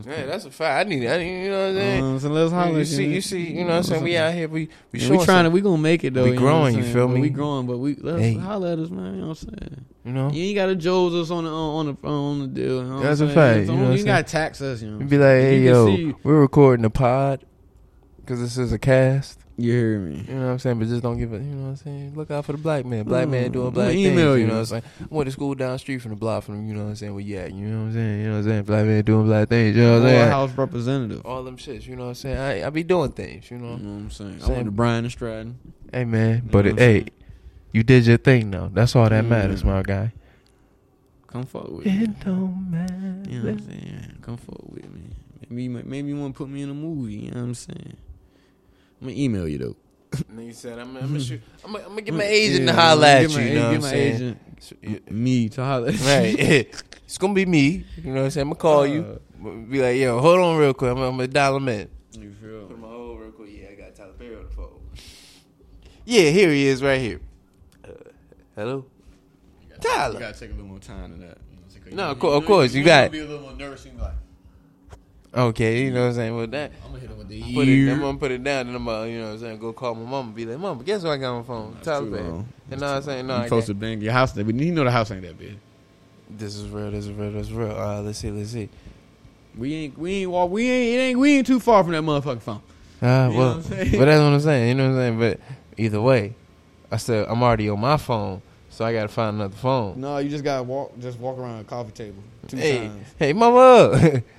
Yeah, that's a fact. I need. I need. You know what I'm saying? Uh, so let's holler. you see, you see, you know what I'm saying? We out here, we we showing we trying to, we gonna make it though. We you know growing, you feel me? We growing, but we let's Hey. holler at us, man. You know what I'm saying? you know. You ain't gotta Joes us on the on the phone on the deal. You know That's a fact, you know you gotta tax us. You know, be like, hey yo, we're recording a pod because this is a cast. You hear me? You know what I'm saying? But just don't give it. You know what I'm saying? Look out for the black man. Black man Mm, doing black gonna things. You you. know what I'm saying? I went to school down the street from the block from you know what I'm saying? Where you at? You know what I'm saying? You know what I'm saying? Black man doing black things. You know what I'm saying? House representative. All them shits. You know what I'm saying? I I be doing things. You know. You know what I'm saying? I Same. went to Bryant and Stratton. Hey man, You but know it, what I'm hey, you did your thing though. That's all that Mm. matters, my guy. Come forward with me. It don't matter. You know what I'm saying? Come forward with me. Maybe maybe you want to put me in a movie. You know what I'm saying? I'm gonna email you though. Nigga said, I'm, I'm gonna shoot. I'm, I'm gonna get my agent Yeah, to holler at you. You know what I'm my saying? agent, me to holler. at you. Right. <laughs> it's gonna be me. You know what I'm saying? I'm gonna call you. Be like, yo, hold on real quick. I'm, I'm gonna dial him in. You feel Put him hold real quick. Yeah, I got Tyler Perry on the phone. Yeah, here he is, right here. Uh, hello, You Tyler. gotta take a little more time than that. You know what I'm saying? 'Cause No, you- of cour- you of course, you know got- Be a little more nervous. You like, Okay, you know what I'm saying. With that, I'm gonna hit him with the put it. I'm gonna put it down, and I'm gonna, you know what I'm saying, go call my mama. Be like, mama, guess what I got on my phone? Tyler too Perry. You know what I'm saying? No, you supposed to bang your house. But you know the house ain't that big. This is real. This is real. This is real. Uh, let's see. Let's see. We ain't we ain't walk. We ain't it ain't we ain't too far from that motherfucking phone. Ah, You well, but that's what I'm saying. You know what I'm saying. But either way, I said I'm already on my phone, so I gotta find another phone. No, you just gotta walk. Just walk around a coffee table two hey, times. hey, mama, <laughs>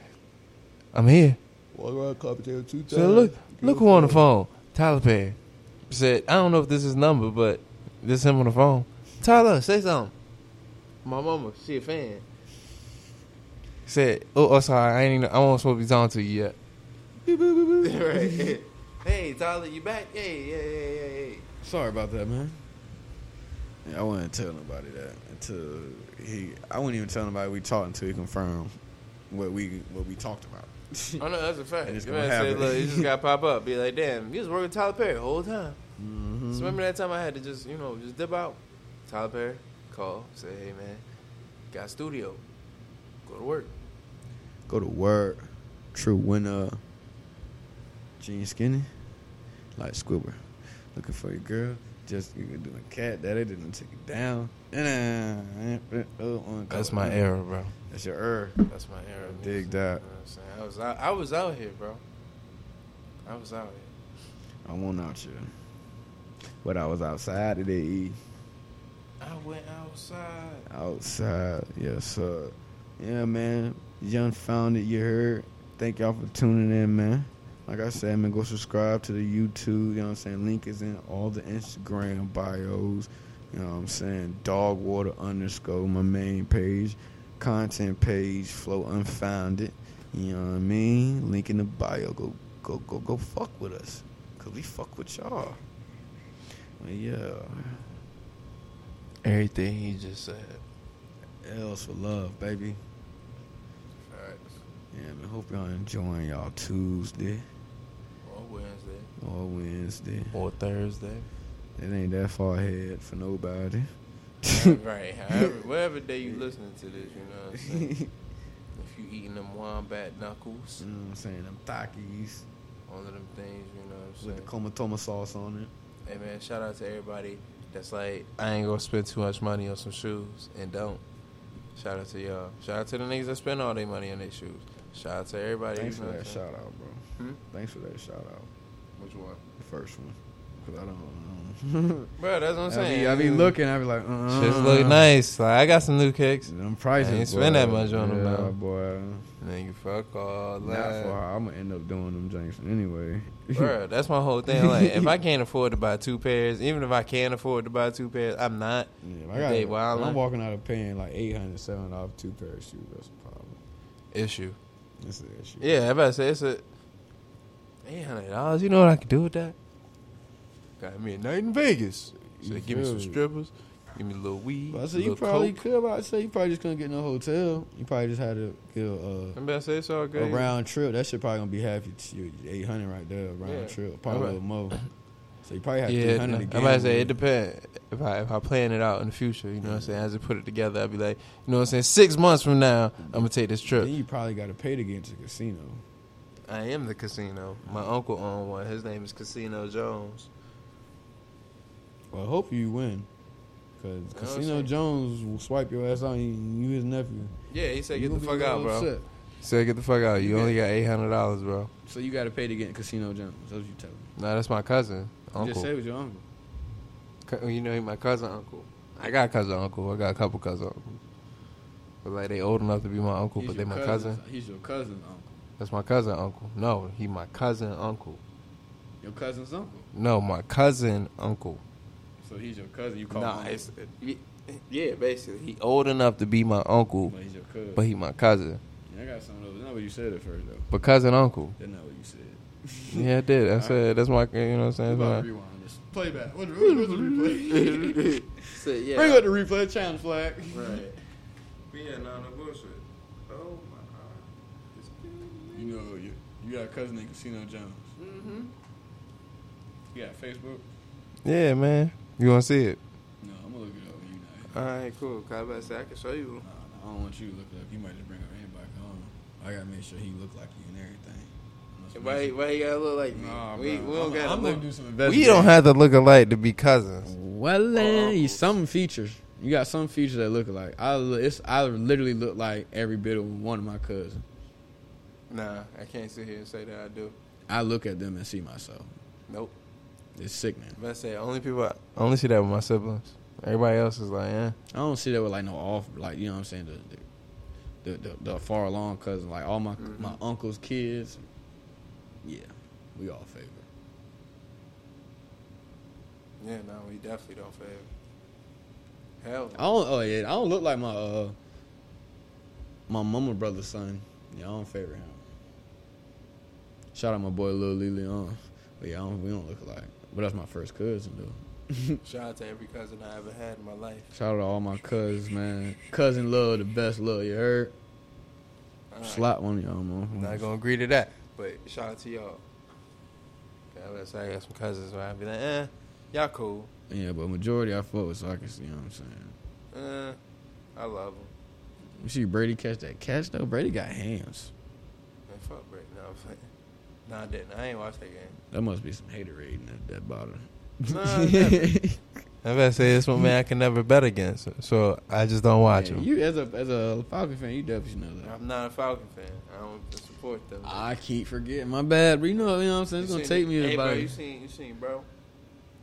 I'm here. Walk around a two times. So look, look who on the phone. Tyler Perry said, I don't know if this is his number, but this him on the phone. Tyler, say something. My mama, she a fan. Said, oh, oh sorry, I ain't even, I wasn't supposed to be talking to you yet. <laughs> right. Hey, Tyler, you back? Hey, yeah, yeah, yeah, hey. Sorry about that, man. Yeah, I wouldn't tell nobody that until he. I wouldn't even tell nobody we talked until he confirmed what we what we talked about. Oh know that's a fact. And it's Your gonna man said, look, you just got to pop up. Be like, damn, you was working with Tyler Perry the whole time. Mm-hmm. So remember that time I had to just, you know, just dip out? Tyler Perry, call, say, hey man, got a studio. Go to work. Go to work. True winner. Jean Skinny. Like Squibber. Looking for your girl. Just you can do a cat daddy, didn't take it down. That's my era, bro. That's your er. That's my era. Dig You that. Was out, I was out here, bro. I was out here. I went out here. But I was outside today. I went outside. Outside, yes, sir. Yeah, man. Young found it, you heard. Thank y'all for tuning in, man. Like I said, man, go subscribe to the YouTube. You know what I'm saying? Link is in all the Instagram bios. You know what I'm saying? Dogwater underscore, my main page. Content page, Flow Unfounded. You know what I mean? Link in the bio. Go, go, go, go fuck with us. Because we fuck with y'all. Well, yeah. Everything he just said. L's for love, baby. Facts. Yeah, man. Hope y'all enjoying y'all Tuesday Or Wednesday. or Wednesday. Or Thursday. It ain't that far ahead for nobody. right. However, whatever day you listening to this, you know <laughs> you eating them wombat knuckles. You know what I'm saying? Them Takis. All of them things, you know what I'm with the saying? comatoma sauce on it. Hey man, shout out to everybody that's like, I ain't gonna spend too much money on some shoes and don't. Shout out to y'all. Shout out to the niggas that spend all their money on their shoes. Shout out to everybody. Thanks you for that what I'm saying? shout out, bro. Hmm? Thanks for that shout out. Which one? The first one. Because I don't know. <laughs> Bro, that's what I'm I saying. be, I be looking, I be like, uh Shit's look nice. Like, I got some new kicks. Them prices. I ain't spend boy. that much on them, yeah, though. boy. Nigga, fuck all Not that. for how I'm gonna end up doing them jinx anyway. <laughs> Bro, that's my whole thing. Like, if I can't afford to buy two pairs, even if I can afford to buy two pairs, I'm not. Yeah, I got. If wildin'. I'm walking out of paying like eight hundred, seven dollars two pair of shoes. That's a problem. Issue. That's the issue. Yeah, I about to say it's a eight hundred dollars. You know what I could do with that? Got me a night in Vegas. So give me some strippers, give me a little weed. But I a said you probably coke. could. But I say you probably just couldn't get no hotel. You probably just had to get a, to say it's all a, good. a round trip. That shit probably gonna be half your, eight hundred right there. A round Yeah. trip, probably a Alright. little more. So you probably have Yeah, three no, hundred I'm about to say it depends. If I if I plan it out in the future, you know what I'm saying. As I put it together, I'd be like, you know what I'm saying. Six months from now, I'm gonna take this trip. Then you probably got to pay to get into the casino. I am the casino. My uncle owned one. His name is Casino Jones. Well, I hope you win. Cause know Casino? Jones will swipe your ass out. And you his nephew. Yeah, he said, "Get the gonna be fuck out, bro." upset. He said, "Get the fuck out. You You only got eight hundred dollars, bro." So you got to pay to get in Casino Jones. That's what you tell me. Nah, that's my cousin, You just uncle. said it was your uncle. Co- oh, You know, he my cousin uncle. I got cousin uncle. I got a couple cousin uncles. But like they old enough to be my uncle, He's but they your my cousin. He's your cousin uncle. That's my cousin uncle. No, he my cousin uncle. Your cousin's uncle. No, my cousin uncle. So he's your cousin. You call Nah, him it's yeah, basically he old enough to be my uncle, But he's your cousin. but he my cousin. Yeah, I got some of those. That's not what you said at first, though. But cousin uncle. That's not what you said. <laughs> Yeah, I did. I said that's my. You know what I'm saying? We're about That's to rewind this. Play back. What's, what's the replay? <laughs> my, yeah. Bring up the replay. Challenge flag. Right. <laughs> Yeah, no, no bullshit. Oh my god. You know, you, you got a cousin named Casino Jones. Mm-hmm. You got Facebook? Yeah, man. You want to see it? No, I'm gonna look it up you know. All right, cool. Cause I about to say I can show you. No, no, I don't want you to look it up. You might just bring up anybody. I don't know. I gotta make sure he look like you and everything. Why? Why you gotta look like me? Nah, we, we don't I'm, gotta I'm look. gonna do some We don't have to look alike to be cousins. Well, uh, uncles. some features. You got some features that look alike. I it's I literally look like every bit of one of my cousins. Nah, I can't sit here and say that I do. I look at them and see myself. Nope. It's sickening. But I say only people. I only see that with my siblings. Everybody else is like, yeah. I don't see that with like no off, like you know what I'm saying. The the, the, the, the far along cousins, like all my Mhm. my uncle's kids. Yeah, we all favor. Yeah, no, we definitely don't favor. Hell, I don't. Oh yeah, I don't look like my uh my mama brother's son. Yeah, I don't favor him. Shout out my boy Lil Lily on. But yeah, I don't, we don't look alike. But that's my first cousin though. <laughs> shout out to every cousin I ever had in my life. Shout out to all my cousins, man. Cousin love, the best love. You heard? All right. Slap one of y'all, man. Not gonna agree to that, but shout out to y'all. I was I got some cousins where I'd be like, eh, y'all cool. Yeah, but majority I fuck with, so I can see. You know what I'm saying? Eh, I love them. You see Brady catch that catch though. Brady got hands. Man, fuck Brady. No, I'm playing. No, I didn't. I ain't watched that game. That must be some hater rating at that bottom. Nah, <laughs> never. I better say this one man I can never bet against, so I just don't watch Yeah, him. You as a as a Falcon fan, you definitely know that. I'm not a Falcon fan. I don't support them. I keep forgetting. My bad, but you know, you know what I'm saying. It's You gonna seen- take me Hey, bro, about you seen, you seen, bro?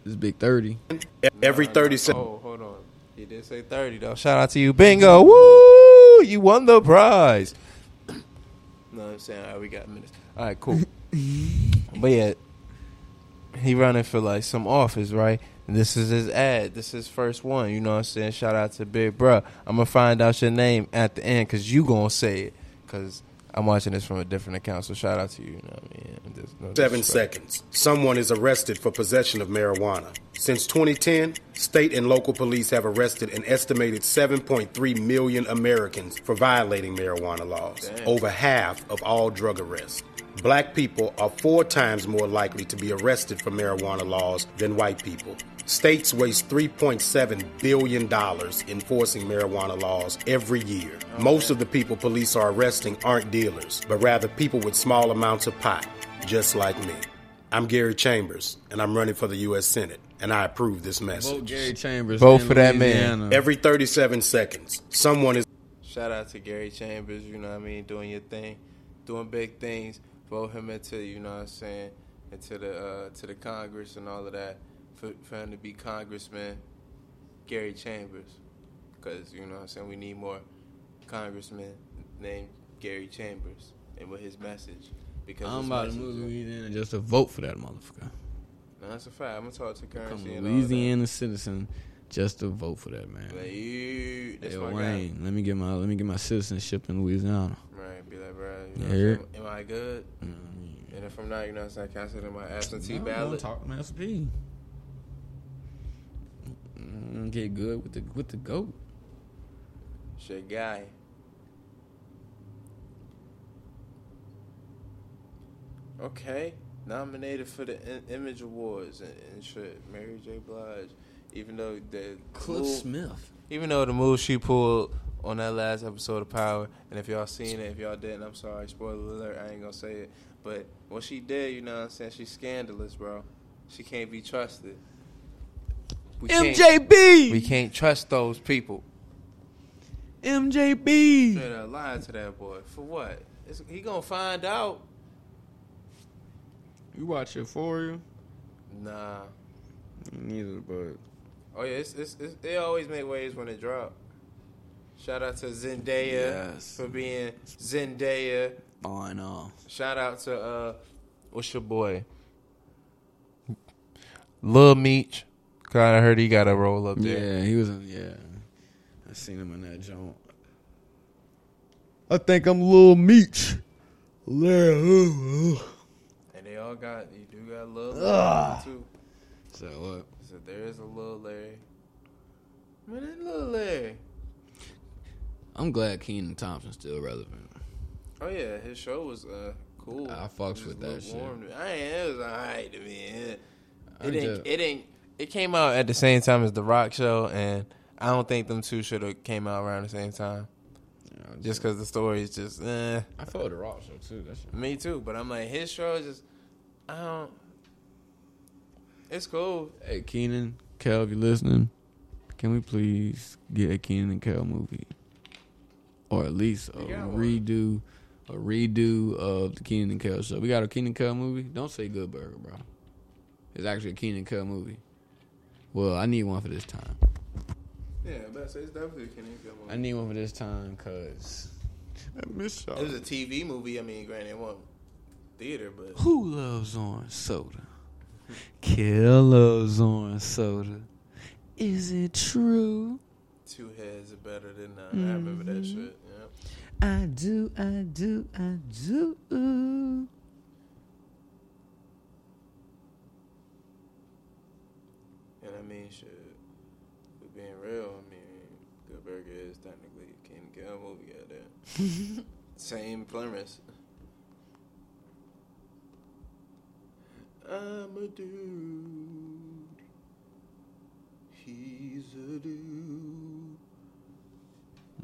this big thirty. Every Nah, 30 nah. seconds. Oh, hold on. He did say 30, though. Shout out to you. Bingo. Woo! You won the prize. <clears throat> no, I'm saying, all right, we got minutes. All right, cool. But yeah, he running for like some office, right? This is his ad. This is his first one. You know what I'm saying? Shout out to Big Bruh. I'm going to find out your name at the end because you going to say it because I'm watching this from a different account. So shout out to you. You know what I mean? There's no Seven disrespect. seconds. Someone is arrested for possession of marijuana. Since 2010, state and local police have arrested an estimated 7.3 million Americans for violating marijuana laws, Damn. over half of all drug arrests. Black people are four times more likely to be arrested for marijuana laws than white people. States waste $3.7 billion enforcing marijuana laws every year. Most of the people police are arresting aren't dealers, but rather people with small amounts of pot. just like me. I'm Gary Chambers, and I'm running for the U.S. Senate, and I approve this message. Vote Gary Chambers. Vote for that man. Every 37 seconds, someone is Shout out to Gary Chambers, you know what I mean, doing your thing, doing big things. Vote him into, you know what I'm saying, into the uh, to the Congress and all of that. For, for him to be Congressman Gary Chambers. Because, you know what I'm saying, we need more congressmen named Gary Chambers and with his message. Because I'm about to move Louisiana just to vote for that motherfucker. No, that's a fact. I'm going to talk to Become Currency a and all that. Louisiana citizen just to vote for that man. Like, you, that's Hey, my guy. Wayne, let me get my let me get my citizenship in Louisiana. Be like, bro, You know, heard? what I'm saying? am I good? And if I'm not, you know what I'm saying, can I in my absentee No, ballot? Talk to Master P. Mm, Get good with the with the goat. Shit, guy. Okay, nominated for the I- Image Awards and, and shit. Mary J. Blige, even though the Cliff move- Smith. even though the move she pulled on that last episode of Power, and if y'all seen it, if y'all didn't, I'm sorry, spoiler alert, I ain't gonna say it. But what she did, you know what I'm saying, she's scandalous, bro. She can't be trusted. We can't- MJB. we can't trust those people. MJB. Straight up lying to that boy. For what? It's, he gonna find out. You watch Euphoria? Nah. Neither, but Oh yeah, it's, it's, it's, they always make waves when it drop. Shout out to Zendaya Yes. for being Zendaya. fine off. Shout out to uh, what's your boy? Lil Meech. God, I heard he got a roll up there. Yeah, he was. In, yeah, I seen him in that joint. I think I'm Lil Meech. Lil. And they all got you do got Lil Ugh. Larry too. So what? So there is a Lil Larry. Man, that Lil Larry. I'm glad Kenan Thompson's still relevant. Oh yeah, his show was uh cool. I fucks with that shit. lukewarm. I ain't, it was alright to me. It, I it ain't. just- It ain't. It came out at the same time as the Rock show, and I don't think them two should have came out around the same time. Just because the story is just, eh. I felt the Rock show too. That shit. Me too, but I'm like his show is just, I don't. It's cool. Hey Kenan, Kel, if you're listening, can we please get a Kenan and Kel movie, or at least a We one. redo, a redo of the Kenan and Kel show? We got a Kenan and Kel movie. Don't say Good Burger, bro. It's actually a Kenan and Kel movie. Well, I need one for this time. Yeah, but it's definitely a Kenny Kel movie. I need one for this time because I miss y'all. It was a TV movie. I mean, granted, it wasn't theater, but Who loves orange soda? Kel loves orange soda. Is it true? Two heads are better than none. I remember that Mm-hmm. shit. Yeah. I do, I do, I do. And I mean, shit, for being real, I mean, Good Burger is technically a King Kel movie out there. <laughs> Same premise. I'm a dude. He's a dude.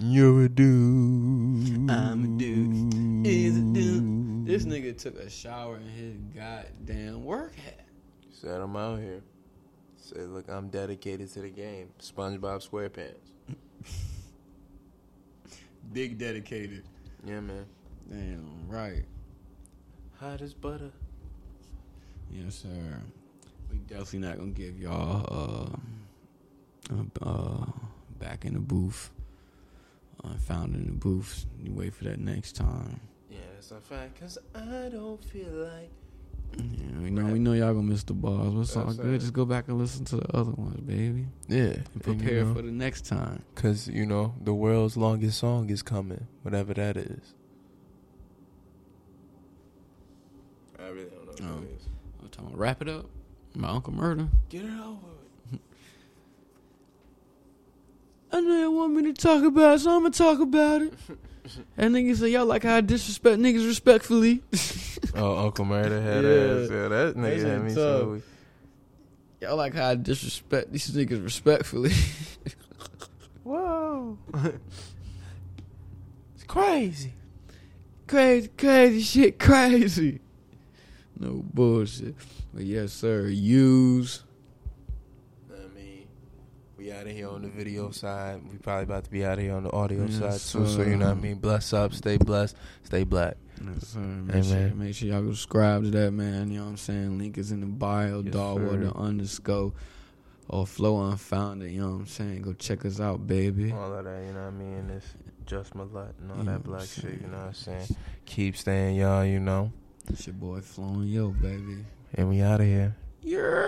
You're a dude. I'm a dude. Is a dude. This nigga took a shower in his goddamn work hat. Said I'm out here. Said, look, I'm dedicated to the game. SpongeBob SquarePants. <laughs> Big dedicated. Yeah, man. Damn right. Hot as butter. Yes, sir. We definitely not gonna give y'all uh, uh, uh back in the booth. Uh, found in the booth. You wait for that next time. Yeah, that's a fact. Cause I don't feel like. Yeah, we know we know y'all gonna miss the bars. What's all good? Just go back and listen to the other ones, baby. Yeah. And prepare for the next time. Cause you know the world's longest song is coming, whatever that is. I really don't know what Um, it is. I'm talking about wrap it up. My Uncle Murder. Get it over. with. I know y'all want me to talk about it, so I'm gonna talk about it. <laughs> and niggas say y'all like how I disrespect niggas respectfully. <laughs> Oh, Uncle Murder had Yeah. ass. Yeah, that That nigga shit had me tough. so. y'all like how I disrespect these niggas respectfully. <laughs> Whoa. it's crazy. crazy, crazy shit, crazy. No bullshit. But yes, sir. Use. Out of here on the video side. We probably about to be out of here on the audio Yes, side too. So you know what I mean. Bless up, stay blessed, stay black. Yes, sir. Make, Hey, sure, make sure y'all go subscribe to that, man. You know what I'm saying? Link is in the bio, Yes, dog with the underscore or flow unfounded. You know what I'm saying? Go check us out, baby. All of that, you know what I mean. It's just my lot and all You that black shit. You know what I'm saying. Keep staying, y'all. You know, It's your boy flowing yo, baby. and we out of here. Yeah.